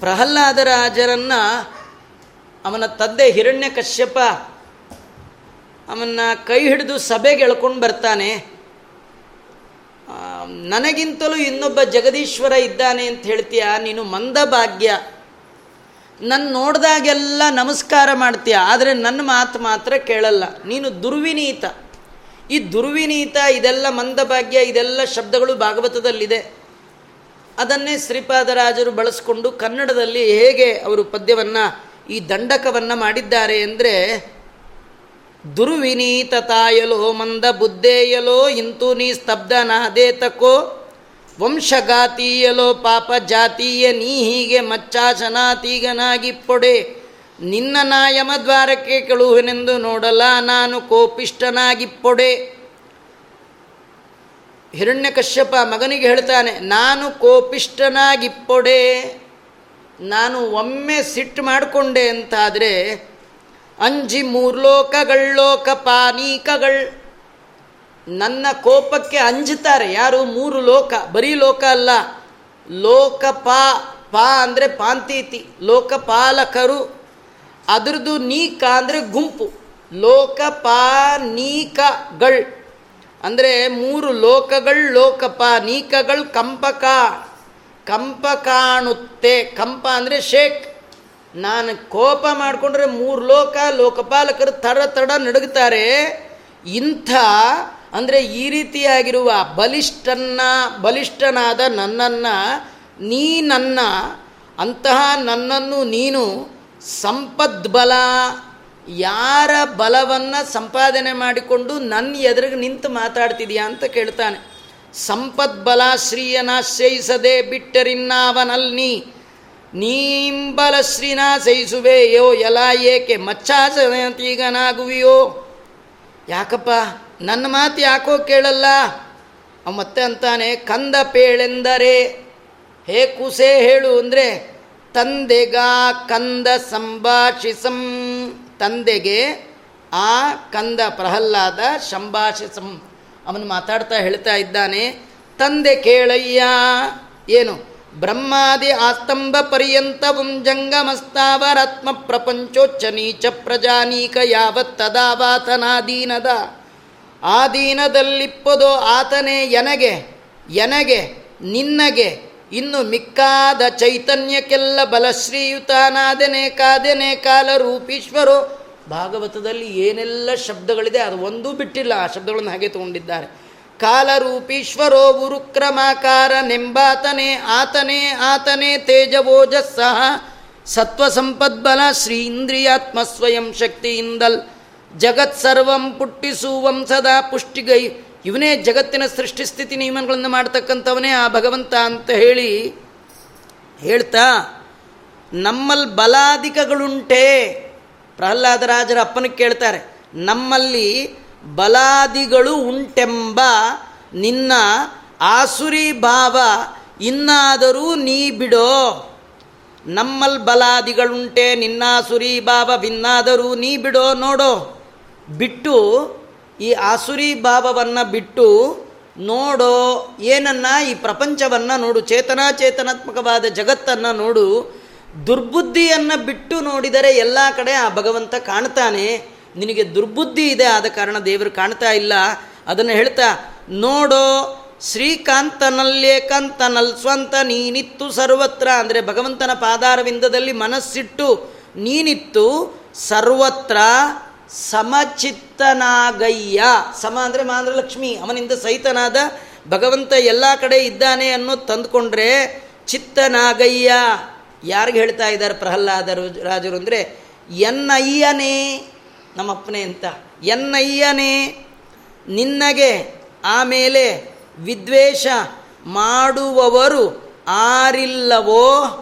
ಪ್ರಹ್ಲಾದರಾಜರನ್ನು ಅವನ ತಂದೆ ಹಿರಣ್ಯ ಕಶ್ಯಪ ಅವನ್ನ ಕೈ ಹಿಡಿದು ಸಭೆಗೆ ಎಳ್ಕೊಂಡು ಬರ್ತಾನೆ. ನನಗಿಂತಲೂ ಇನ್ನೊಬ್ಬ ಜಗದೀಶ್ವರ ಇದ್ದಾನೆ ಅಂತ ಹೇಳ್ತೀಯ? ನೀನು ಮಂದಭಾಗ್ಯ ನನ್ನ ನೋಡಿದಾಗೆಲ್ಲ ನಮಸ್ಕಾರ ಮಾಡ್ತೀಯ, ಆದರೆ ನನ್ನ ಮಾತು ಮಾತ್ರ ಕೇಳಲ್ಲ. ನೀನು ದುರ್ವಿನೀತ. ಈ ದುರ್ವಿನೀತ, ಇದೆಲ್ಲ ಮಂದಭಾಗ್ಯ ಇದೆಲ್ಲ ಶಬ್ದಗಳು ಭಾಗವತದಲ್ಲಿದೆ. ಅದನ್ನೇ ಶ್ರೀಪಾದರಾಜರು ಬಳಸ್ಕೊಂಡು ಕನ್ನಡದಲ್ಲಿ ಹೇಗೆ ಅವರು ಪದ್ಯವನ್ನು, ಈ ದಂಡಕವನ್ನು ಮಾಡಿದ್ದಾರೆ ಅಂದರೆ ದುರ್ವಿನೀತತಾಯಲೋ ಮಂದ ಬುದ್ಧೇಯಲೋ ಇಂತೂ ನೀ ಸ್ತಬ್ಧನಾದೇತಕೋ ವಂಶಗಾತೀಯಲೋ ಪಾಪ ಜಾತೀಯ ನೀ ಹೀಗೆ ಮಚ್ಚಾಶನಾತೀಗನಾಗಿ ಪೊಡೆ ನಿನ್ನ ನಾಯಮದ್ವಾರಕ್ಕೆ ಕೆಳುವೆನೆಂದು ನೋಡಲ ನಾನು ಕೋಪಿಷ್ಟನಾಗಿ ಪೊಡೆ ಹಿರಣ್ಯಕಶ್ಯಪ ಮಗನಿಗೆ ಹೇಳ್ತಾನೆ, ನಾನು ಕೋಪಿಷ್ಟನಾಗಿಪ್ಪೊಡೆ ನಾನು ಒಮ್ಮೆ ಸಿಟ್ಟು ಮಾಡಿಕೊಂಡೆ ಅಂತಾದರೆ ಅಂಜಿ ಮೂರ್ಲೋಕಗಳೋಕ ಪಾನೀಕಗಳು. ನನ್ನ ಕೋಪಕ್ಕೆ ಅಂಜುತ್ತಾರೆ ಯಾರು? ಮೂರು ಲೋಕ. ಬರೀ ಲೋಕ ಅಲ್ಲ. ಲೋಕ ಪಾ ಅಂದರೆ ಪಾಂತೀತಿ. ಲೋಕಪಾಲಕರು ಅದರದ್ದು ನೀಕ ಅಂದರೆ ಗುಂಪು. ಲೋಕ ಪಾನೀಕಗಳು ಅಂದರೆ ಮೂರು ಲೋಕಗಳು ಲೋಕಪಾನೀಕಗಳು ಕಂಪಕ. ಕಂಪ ಕಾಣುತ್ತೆ ಕಂಪ ಅಂದರೆ ಶೇಕ್. ನಾನು ಕೋಪ ಮಾಡಿಕೊಂಡ್ರೆ ಮೂರು ಲೋಕ, ಲೋಕಪಾಲಕರು ತಡ ತಡ ನಡುಗುತ್ತಾರೆ. ಇಂಥ, ಅಂದರೆ ಈ ರೀತಿಯಾಗಿರುವ ಬಲಿಷ್ಠನ್ನ, ಬಲಿಷ್ಠನಾದ ನನ್ನನ್ನು, ನೀ ನನ್ನ, ಅಂತಹ ನನ್ನನ್ನು ನೀನು ಸಂಪದ್ಬಲ, ಯಾರ ಬಲವನ್ನು ಸಂಪಾದನೆ ಮಾಡಿಕೊಂಡು ನನ್ನ ಎದುರಿಗೆ ನಿಂತು ಮಾತಾಡ್ತಿದ್ಯಾ ಅಂತ ಕೇಳ್ತಾನೆ. ಸಂಪದ್ಬಲ ಶ್ರೀಯನಾಶ್ರಯಿಸದೆ ಬಿಟ್ಟರಿನ್ನಾವನಲ್ಲಿ ನೀಂಬಲ ಶ್ರೀನಾಸೈಸುವೆಯೋ ಎಲ ಏಕೆ ಮಚ್ಚಾಸೀಗನಾಗುವಿಯೋ ಯಾಕಪ್ಪ? ನನ್ನ ಮಾತು ಯಾಕೋ ಕೇಳಲ್ಲ? ಮತ್ತೆ ಅಂತಾನೆ, ಕಂದ ಪೇಳೆಂದರೆ, ಹೇ ಕುಸೆ ಹೇಳು ಅಂದರೆ, ತಂದೆಗ ಕಂದ ಸಂಭಾಷಿಸಂ, ತಂದೆಗೆ ಆ ಕಂದ ಪ್ರಹ್ಲಾದ ಸಂಭಾಷಿಸಂ. ಅವನು ಮಾತಾಡ್ತಾ ಹೇಳ್ತಾ ಇದ್ದಾನೆ, ತಂದೆ ಕೇಳಯ್ಯ? ಏನು? ಬ್ರಹ್ಮಾದಿ ಆಸ್ತಂಭ ಪರ್ಯಂತವಂ ಜಂಗಮಸ್ತಾವರಾತ್ಮ ಪ್ರಪಂಚೋಚ್ಚ ನೀಚ ಪ್ರಜಾನೀಕ ಯಾವತ್ ತದಾವಾತನಾದೀನದ. ಆದೀನದಲ್ಲಿಪ್ಪದೋ ಆತನೇ ಎನಗೆ ಎನಗೆ, ನಿನ್ನಗೆ, ಇನ್ನು ಮಿಕ್ಕಾದ ಚೈತನ್ಯಕ್ಕೆಲ್ಲ ಬಲಶ್ರೀಯುತಾನಾದನೆ ಕಾದನೆ ಕಾಲ ರೂಪೀಶ್ವರೋ ಭಾಗವತದಲ್ಲಿ ಏನೆಲ್ಲ ಶಬ್ದಗಳಿದೆ ಅದು ಒಂದೂ ಬಿಟ್ಟಿಲ್ಲ. ಆ ಶಬ್ದಗಳನ್ನು ಹಾಗೆ ತಗೊಂಡಿದ್ದಾರೆ. ಕಾಲರೂಪೀಶ್ವರೋ ಗುರುಕ್ರಮಾಕಾರನೆಂಬಾತನೇ ಆತನೇ ಆತನೇ ತೇಜವೋಜಸ್ಸಹ. ಸತ್ವ ಸಂಪದ್ಬಲ ಶ್ರೀ ಇಂದ್ರಿಯಾತ್ಮ ಸ್ವಯಂ ಶಕ್ತಿಯಿಂದಲ್. ಜಗತ್ ಸರ್ವಂ ಪುಟ್ಟಿಸುವಂ ಸದಾ ಪುಷ್ಟಿಗೈ. ಇವನೇ ಜಗತ್ತಿನ ಸೃಷ್ಟಿ ಸ್ಥಿತಿ ನಿಯಮಗಳನ್ನು ಮಾಡ್ತಕ್ಕಂಥವನೇ ಆ ಭಗವಂತ ಅಂತ ಹೇಳಿ ಹೇಳ್ತಾ ನಮ್ಮಲ್ಲಿ ಬಲಾಧಿಕಗಳುಂಟೆ. ಪ್ರಹ್ಲಾದರಾಜರ ಅಪ್ಪನಿಗೆ ಕೇಳ್ತಾರೆ, ನಮ್ಮಲ್ಲಿ ಬಲಾದಿಗಳು ಉಂಟೆಂಬ ನಿನ್ನ ಆಸುರಿ ಭಾವ ಇನ್ನಾದರೂ ನೀ ಬಿಡೋ. ನಮ್ಮಲ್ ಬಲಾದಿಗಳುಂಟೆ ಭಾವ ಬಿನ್ನಾದರೂ ನೀ ಬಿಡೋ, ನೋಡೋ. ಬಿಟ್ಟು, ಈ ಆಸುರಿ ಭಾವವನ್ನು ಬಿಟ್ಟು ನೋಡೋ. ಏನನ್ನ? ಈ ಪ್ರಪಂಚವನ್ನು ನೋಡು, ಚೇತನಾಚೇತನಾತ್ಮಕವಾದ ಜಗತ್ತನ್ನು ನೋಡು. ದುರ್ಬುದ್ಧಿಯನ್ನು ಬಿಟ್ಟು ನೋಡಿದರೆ ಎಲ್ಲ ಕಡೆ ಆ ಭಗವಂತ ಕಾಣ್ತಾನೆ. ನಿನಗೆ ದುರ್ಬುದ್ಧಿ ಇದೆ ಆದ ಕಾರಣ ದೇವರು ಕಾಣ್ತಾ ಇಲ್ಲ. ಅದನ್ನು ಹೇಳ್ತಾ, ನೋಡೋ ಶ್ರೀಕಾಂತನಲ್ಲೇಕಾಂತನಲ್ ಸ್ವಂತ ನೀನಿತ್ತು ಸರ್ವತ್ರ. ಅಂದರೆ ಭಗವಂತನ ಪಾದಾರವಿಂದದಲ್ಲಿ ಮನಸ್ಸಿಟ್ಟು, ನೀನಿತ್ತು ಸರ್ವತ್ರ ಸಮಚಿತ್ತನಾಗಯ್ಯ. ಸಮ ಅಂದರೆ ಲಕ್ಷ್ಮಿ ಅವನಿಂದ ಸಹಿತನಾದ ಭಗವಂತ ಎಲ್ಲ ಕಡೆ ಇದ್ದಾನೆ ಅನ್ನೋದು ತಂದುಕೊಂಡ್ರೆ ಚಿತ್ತನಾಗಯ್ಯ. ಯಾರಿಗೆ ಹೇಳ್ತಾ ಇದ್ದಾರೆ ಪ್ರಹ್ಲಾದರು ರಾಜರು ಅಂದರೆ, ಎನ್ನಯ್ಯನೇ ನಮ್ಮಪ್ಪನೇ ಅಂತ. ಎನ್ನಯ್ಯನೇ, ನಿನ್ನಗೆ ಆಮೇಲೆ ವಿದ್ವೇಷ ಮಾಡುವವರು ಆರಿಲ್ಲವೋ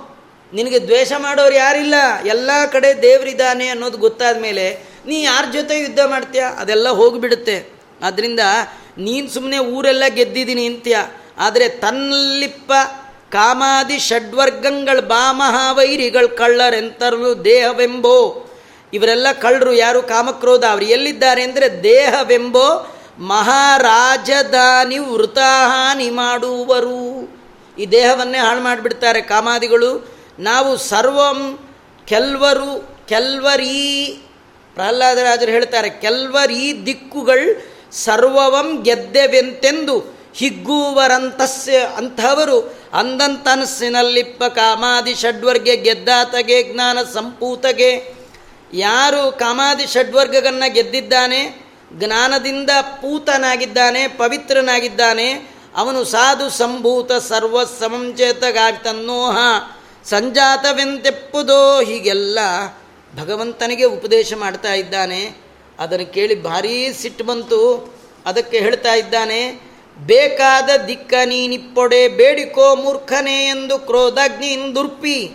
ನಿನಗೆ ದ್ವೇಷ ಮಾಡೋರು ಯಾರಿಲ್ಲ? ಎಲ್ಲ ಕಡೆ ದೇವರಿದ್ದಾನೆ ಅನ್ನೋದು ಗೊತ್ತಾದ ಮೇಲೆ ನೀ ಯಾರ ಜೊತೆ ಯುದ್ಧ ಮಾಡ್ತೀಯ? ಅದೆಲ್ಲ ಹೋಗಿಬಿಡುತ್ತೆ. ಆದ್ದರಿಂದ ನೀನು ಸುಮ್ಮನೆ ಊರೆಲ್ಲ ಗೆದ್ದಿದ್ದೀನಿ ಅಂತ್ಯ. ಆದರೆ ತನ್ನಲ್ಲಿಪ್ಪ ಕಾಮಾದಿ ಷಡ್ವರ್ಗಂಗಳ ಬಾಮಹಾವೈರಿಗಳು ಕಳ್ಳರೆಂತರ್ಲು ದೇಹವೆಂಬೋ ಇವರೆಲ್ಲ ಕಳ್ಳರು ಯಾರು? ಕಾಮಕ್ರೋಧ. ಅವರು ಎಲ್ಲಿದ್ದಾರೆ ಅಂದರೆ ದೇಹವೆಂಬೋ ಮಹಾರಾಜಧಾನಿ ವೃತಾಹಾನಿ ಮಾಡುವರು. ಈ ದೇಹವನ್ನೇ ಹಾಳು ಮಾಡಿಬಿಡ್ತಾರೆ ಕಾಮಾದಿಗಳು. ನಾವು ಸರ್ವಂ ಕೆಲ್ವರು, ಕೆಲ್ವರೀ. ಪ್ರಹ್ಲಾದರಾಜರು ಹೇಳ್ತಾರೆ, ಕೆಲ್ವರೀ ದಿಕ್ಕುಗಳು ಸರ್ವವಂ ಗೆದ್ದೆವೆಂತೆಂದು ಹಿಗ್ಗುವರಂತಸ್ಯ ಅಂಥವರು. ಅಂದಂತನಸ್ಸಿನಲ್ಲಿಪ್ಪ ಕಾಮಾದಿ ಷಡ್ವರ್ಗೆ ಗೆದ್ದಾತಗೆ, ಜ್ಞಾನ ಸಂಪೂತಗೆ. ಯಾರು ಕಾಮಾದಿ ಷಡ್ವರ್ಗಗಳನ್ನು ಗೆದ್ದಿದ್ದಾನೆ, ಜ್ಞಾನದಿಂದ ಪೂತನಾಗಿದ್ದಾನೆ, ಪವಿತ್ರನಾಗಿದ್ದಾನೆ, ಅವನು ಸಾಧು ಸಂಭೂತ ಸರ್ವ ಸಮಂಚೇತಗಾಗ್ತನ್ನೋಹ ಸಂಜಾತವೆಂತೆಪ್ಪುದೋ ಹೀಗೆಲ್ಲ ಭಗವಂತನಿಗೆ ಉಪದೇಶ ಮಾಡ್ತಾ ಇದ್ದಾನೆ. ಅದನ್ನು ಕೇಳಿ ಭಾರೀ ಸಿಟ್ಟು ಬಂತು. ಅದಕ್ಕೆ ಹೇಳ್ತಾ ಇದ್ದಾನೆ, ಬೇಕಾದ ದಿಕ್ಕ ನೀನಿಪ್ಪೊಡೆ ಬೇಡಿಕೋ ಮೂರ್ಖನೇ ಎಂದು ಕ್ರೋಧಾಗ್ನಿ ದುರ್ಪಿ.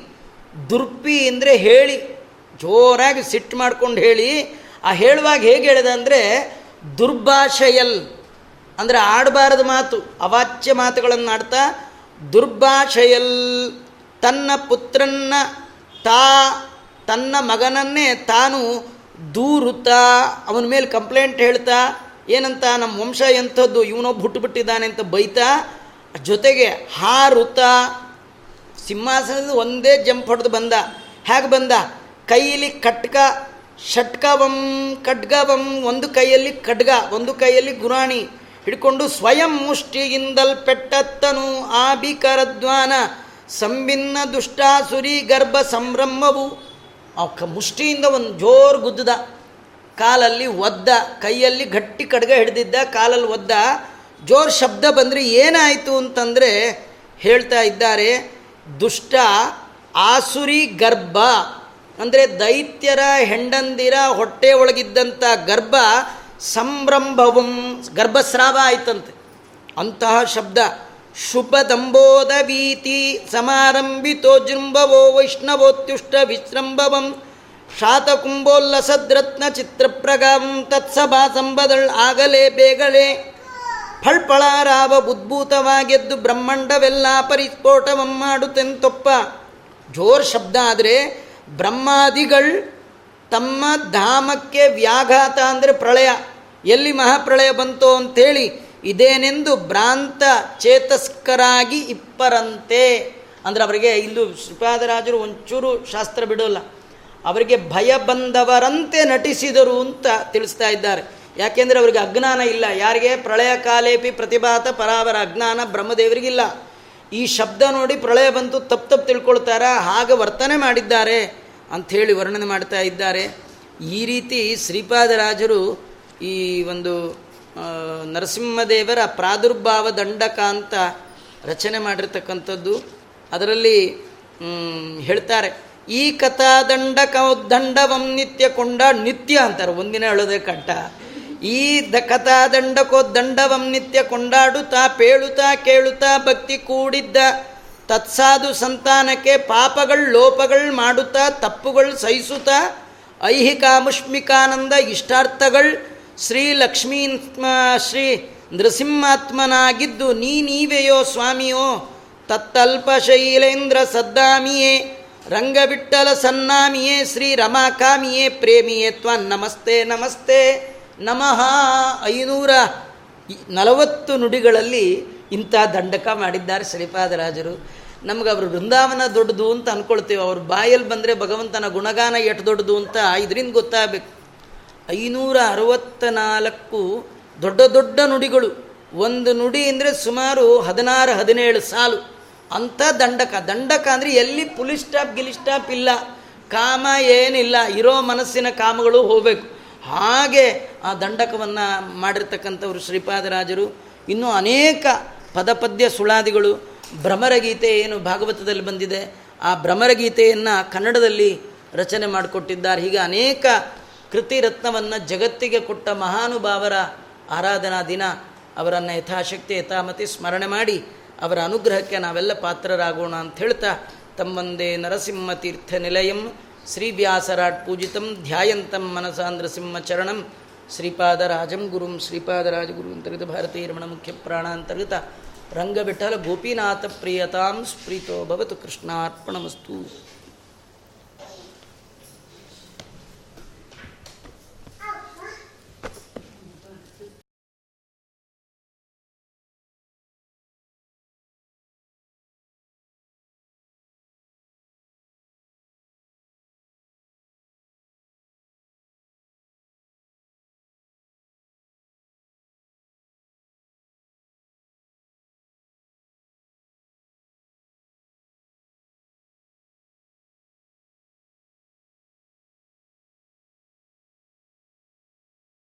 ದುರ್ಪಿ ಅಂದರೆ ಹೇಳಿ. ಜೋರಾಗಿ ಸಿಟ್ಟು ಮಾಡ್ಕೊಂಡು ಹೇಳಿ, ಆ ಹೇಳುವಾಗ ಹೇಗೆ ಹೇಳಿದೆ ಅಂದರೆ, ದುರ್ಭಾಷೆಯಲ್, ಅಂದರೆ ಆಡಬಾರದ ಮಾತು, ಅವಾಚ್ಯ ಮಾತುಗಳನ್ನು ಆಡ್ತಾ, ದುರ್ಭಾಷೆಯಲ್, ತನ್ನ ಪುತ್ರನ್ನ ತಾ, ತನ್ನ ಮಗನನ್ನೇ ತಾನು ದೂರುತ್ತಾ, ಅವನ ಮೇಲೆ ಕಂಪ್ಲೇಂಟ್ ಹೇಳ್ತಾ, ಏನಂತ ನಮ್ಮ ವಂಶ ಎಂಥದ್ದು, ಇವನೊಬ್ಬ ಹುಟ್ಟುಬಿಟ್ಟಿದ್ದಾನೆ ಅಂತ ಬೈತಾ, ಜೊತೆಗೆ ಹಾರುತ್ತಾ ಸಿಂಹಾಸನದ ಒಂದೇ ಜಂಪ್ ಹೊಡೆದು ಬಂದ. ಹೇಗೆ ಬಂದ? ಕೈಯಲ್ಲಿ ಕಟ್ಕ ಷಟ್ಕವಂ ಖಡ್ಗವಂ, ಒಂದು ಕೈಯಲ್ಲಿ ಖಡ್ಗ, ಒಂದು ಕೈಯಲ್ಲಿ ಗುರಾಣಿ. ಹಿಡ್ಕೊಂಡು ಸ್ವಯಂ ಮುಷ್ಟಿಯಿಂದಲ್ಪೆಟ್ಟತ್ತನು ಆ ಭೀಕರದ್ವಾನ ಸಂಭಿನ್ನ ದುಷ್ಟಾಸುರಿ ಗರ್ಭ ಸಂಭ್ರಮವು ಆ ಮುಷ್ಟಿಯಿಂದ ಒಂದು ಜೋರು ಗುದ್ದದ. ಕಾಲಲ್ಲಿ ಒದ್ದ, ಕೈಯಲ್ಲಿ ಗಟ್ಟಿ ಕಡ್ಗ ಹಿಡಿದಿದ್ದ, ಕಾಲಲ್ಲಿ ಒದ್ದ. ಜೋರು ಶಬ್ದ ಬಂದರೆ ಏನಾಯಿತು ಅಂತಂದರೆ ಹೇಳ್ತಾ ಇದ್ದಾರೆ, ದುಷ್ಟ, ಆಸುರಿ ಗರ್ಭ. ಅಂದರೆ ದೈತ್ಯರ ಹೆಂಡಂದಿರ ಹೊಟ್ಟೆ ಒಳಗಿದ್ದಂಥ ಗರ್ಭ ಸಂಭ್ರಂಭವಂ ಗರ್ಭಸ್ರಾವ ಆಯ್ತಂತೆ. ಅಂತಹ ಶಬ್ದ. ಶುಭದಂಬೋದವೀತಿ ಸಮಾರಂಭಿತೋ ಜೃಂಭವೋ ವೈಷ್ಣವೋತ್ಯುಷ್ಟ ವಿಶ್ರಂಭವಂ ಶಾತಕುಂಭೋಲ್ಲಸದ್ರತ್ನ ಚಿತ್ರಪ್ರಗಂ, ತತ್ಸಭಾ ಸಂಬದಳ್ ಆಗಲೇ ಬೇಗಲೇ ಫಳ್ಫಳಾರಾವ ಉದ್ಭೂತವಾಗೆದ್ದು ಬ್ರಹ್ಮಾಂಡವೆಲ್ಲ ಪರಿಸ್ಫೋಟವಂ ಮಾಡುತ್ತೆಂತೊಪ್ಪ. ಜೋರ್ ಶಬ್ದ ಆದರೆ ಬ್ರಹ್ಮಾದಿಗಳು ತಮ್ಮ ಧಾಮಕ್ಕೆ ವ್ಯಾಘಾತ ಅಂದರೆ ಪ್ರಳಯ. ಎಲ್ಲಿ ಮಹಾಪ್ರಳಯ ಬಂತು ಅಂಥೇಳಿ ಇದೇನೆಂದು ಭ್ರಾಂತ ಚೇತಸ್ಕರಾಗಿ ಇಪ್ಪರಂತೆ. ಅಂದರೆ ಅವರಿಗೆ ಇಲ್ಲೂ ಶ್ರೀಪಾದರಾಜರು ಒಂಚೂರು ಶಾಸ್ತ್ರ ಬಿಡೋಲ್ಲ. ಅವರಿಗೆ ಭಯ ಬಂದವರಂತೆ ನಟಿಸಿದರು ಅಂತ ತಿಳಿಸ್ತಾ ಇದ್ದಾರೆ. ಯಾಕೆಂದರೆ ಅವರಿಗೆ ಅಜ್ಞಾನ ಇಲ್ಲ. ಯಾರಿಗೆ ಪ್ರಳಯ ಕಾಲೇಪಿ ಪ್ರತಿಭಾತ ಪರಾವರ ಅಜ್ಞಾನ ಬ್ರಹ್ಮದೇವರಿಗಿಲ್ಲ. ಈ ಶಬ್ದ ನೋಡಿ ಪ್ರಳಯ ಬಂತು ತಪ್ಪು ತಪ್ಪು ತಿಳ್ಕೊಳ್ತಾರ? ಹಾಗೆ ವರ್ತನೆ ಮಾಡಿದ್ದಾರೆ ಅಂಥೇಳಿ ವರ್ಣನೆ ಮಾಡ್ತಾ ಇದ್ದಾರೆ. ಈ ರೀತಿ ಶ್ರೀಪಾದರಾಜರು ಈ ಒಂದು ನರಸಿಂಹದೇವರ ಪ್ರಾದುರ್ಭಾವ ದಂಡಕ ಅಂತ ರಚನೆ ಮಾಡಿರ್ತಕ್ಕಂಥದ್ದು. ಅದರಲ್ಲಿ ಹೇಳ್ತಾರೆ, ಈ ಕಥಾ ದಂಡಕ ದಂಡವಂ ನಿತ್ಯ ಕೊಂಡ ನಿತ್ಯ ಅಂತಾರೆ, ಒಂದಿನ ಹೇಳೋದೇ ಕಟ್ಟ. ಈ ದ ದಂಡಕೋ ದಂಡವಂ ನಿತ್ಯ ಕೊಂಡಾಡುತ್ತಾ, ಪೇಳುತ್ತಾ, ಕೇಳುತ್ತಾ, ಭಕ್ತಿ ಕೂಡಿದ್ದ. ತತ್ಸಾಧು ಸಂತಾನಕ್ಕೆ ಪಾಪಗಳು, ಲೋಪಗಳು ಮಾಡುತ್ತಾ, ತಪ್ಪುಗಳು ಸಹಿಸುತ್ತಾ ಐಹಿಕಾಮುಷ್ಮಿಕಾನಂದ ಇಷ್ಟಾರ್ಥಗಳು. ಶ್ರೀ ಲಕ್ಷ್ಮೀ ಶ್ರೀ ನೃಸಿಂಹಾತ್ಮನಾಗಿದ್ದು ನೀ ನೀವೆಯೋ ಸ್ವಾಮಿಯೋ? ತತ್ತಲ್ಪ ಶೈಲೇಂದ್ರ ಸದ್ದಾಮಿಯೇ ರಂಗವಿಟ್ಟಲ ಸನ್ನಾಮಿಯೇ, ಶ್ರೀ ರಮಾಕಾಮಿಯೇ, ಪ್ರೇಮಿಯೇ ತ್ವ ನಮಸ್ತೆ ನಮಸ್ತೆ. ನಮಃ ಐನೂರ ನಲವತ್ತು ನುಡಿಗಳಲ್ಲಿ ಇಂಥ ದಂಡಕ ಮಾಡಿದ್ದಾರೆ ಶ್ರೀಪಾದರಾಜರು. ನಮ್ಗೆ ಅವರು ಬೃಂದಾವನ ದೊಡ್ಡದು ಅಂತ ಅನ್ಕೊಳ್ತೀವಿ. ಅವ್ರ ಬಾಯಲ್ಲಿ ಬಂದರೆ ಭಗವಂತನ ಗುಣಗಾನ ಎಷ್ಟು ದೊಡ್ಡದು ಅಂತ ಇದರಿಂದ ಗೊತ್ತಾಗಬೇಕು. ಐನೂರ ಅರವತ್ತ ನಾಲ್ಕು ದೊಡ್ಡ ದೊಡ್ಡ ನುಡಿಗಳು. ಒಂದು ನುಡಿ ಅಂದರೆ ಸುಮಾರು ಹದಿನಾರು, ಹದಿನೇಳು ಸಾಲು. ಅಂಥ ದಂಡಕ. ದಂಡಕ ಅಂದರೆ ಎಲ್ಲಿ ಪುಲಿ ಸ್ಟಾಪ್, ಗಿಲಿ ಇಲ್ಲ. ಕಾಮ ಏನಿಲ್ಲ. ಇರೋ ಮನಸ್ಸಿನ ಕಾಮಗಳು ಹೋಗಬೇಕು. ಹಾಗೆ ಆ ದಂಡಕವನ್ನು ಮಾಡಿರ್ತಕ್ಕಂಥವ್ರು ಶ್ರೀಪಾದರಾಜರು ಇನ್ನೂ ಅನೇಕ ಪದಪದ್ಯ ಸುಳಾದಿಗಳು, ಭ್ರಮರಗೀತೆ ಏನು ಭಾಗವತದಲ್ಲಿ ಬಂದಿದೆ. ಆ ಭ್ರಮರಗೀತೆಯನ್ನು ಕನ್ನಡದಲ್ಲಿ ರಚನೆ ಮಾಡಿಕೊಟ್ಟಿದ್ದಾರೆ. ಹೀಗೆ ಅನೇಕ ಕೃತಿ ರತ್ನವನ್ನು ಜಗತ್ತಿಗೆ ಕೊಟ್ಟ ಮಹಾನುಭಾವರ ಆರಾಧನಾ ದಿನ ಅವರನ್ನು ಯಥಾಶಕ್ತಿ, ಯಥಾಮತಿ ಸ್ಮರಣೆ ಮಾಡಿ ಅವರ ಅನುಗ್ರಹಕ್ಕೆ ನಾವೆಲ್ಲ ಪಾತ್ರರಾಗೋಣ ಅಂತ ಹೇಳ್ತಾ, ತಮ್ಮಂದೇ ನರಸಿಂಹ ತೀರ್ಥ ನಿಲಯಂ ಶ್ರೀ ವ್ಯಾಸರಾಟ್ ಪೂಜಿತಂ ಧ್ಯಾಯಂತಂ ಮನಸಾ ನೃಸಿಂಹಚರಣಂ ಶ್ರೀಪಾದರಾಜಂ ಗುರುಂ ಶ್ರೀಪಾದರಾಜಗುರು ಅಂತರ್ಗತ ಭಾರತೀಯ ರಮಣ ಮುಖ್ಯ ಪ್ರಾಣಾಂತರ್ಗತ ರಂಗವಿಠಲ ಗೋಪೀನಾಥ ಪ್ರಿಯತಾಂ ಸ್ಪ್ರೀತೋ ಭವತು ಕೃಷ್ಣಾರ್ಪಣಮಸ್ತು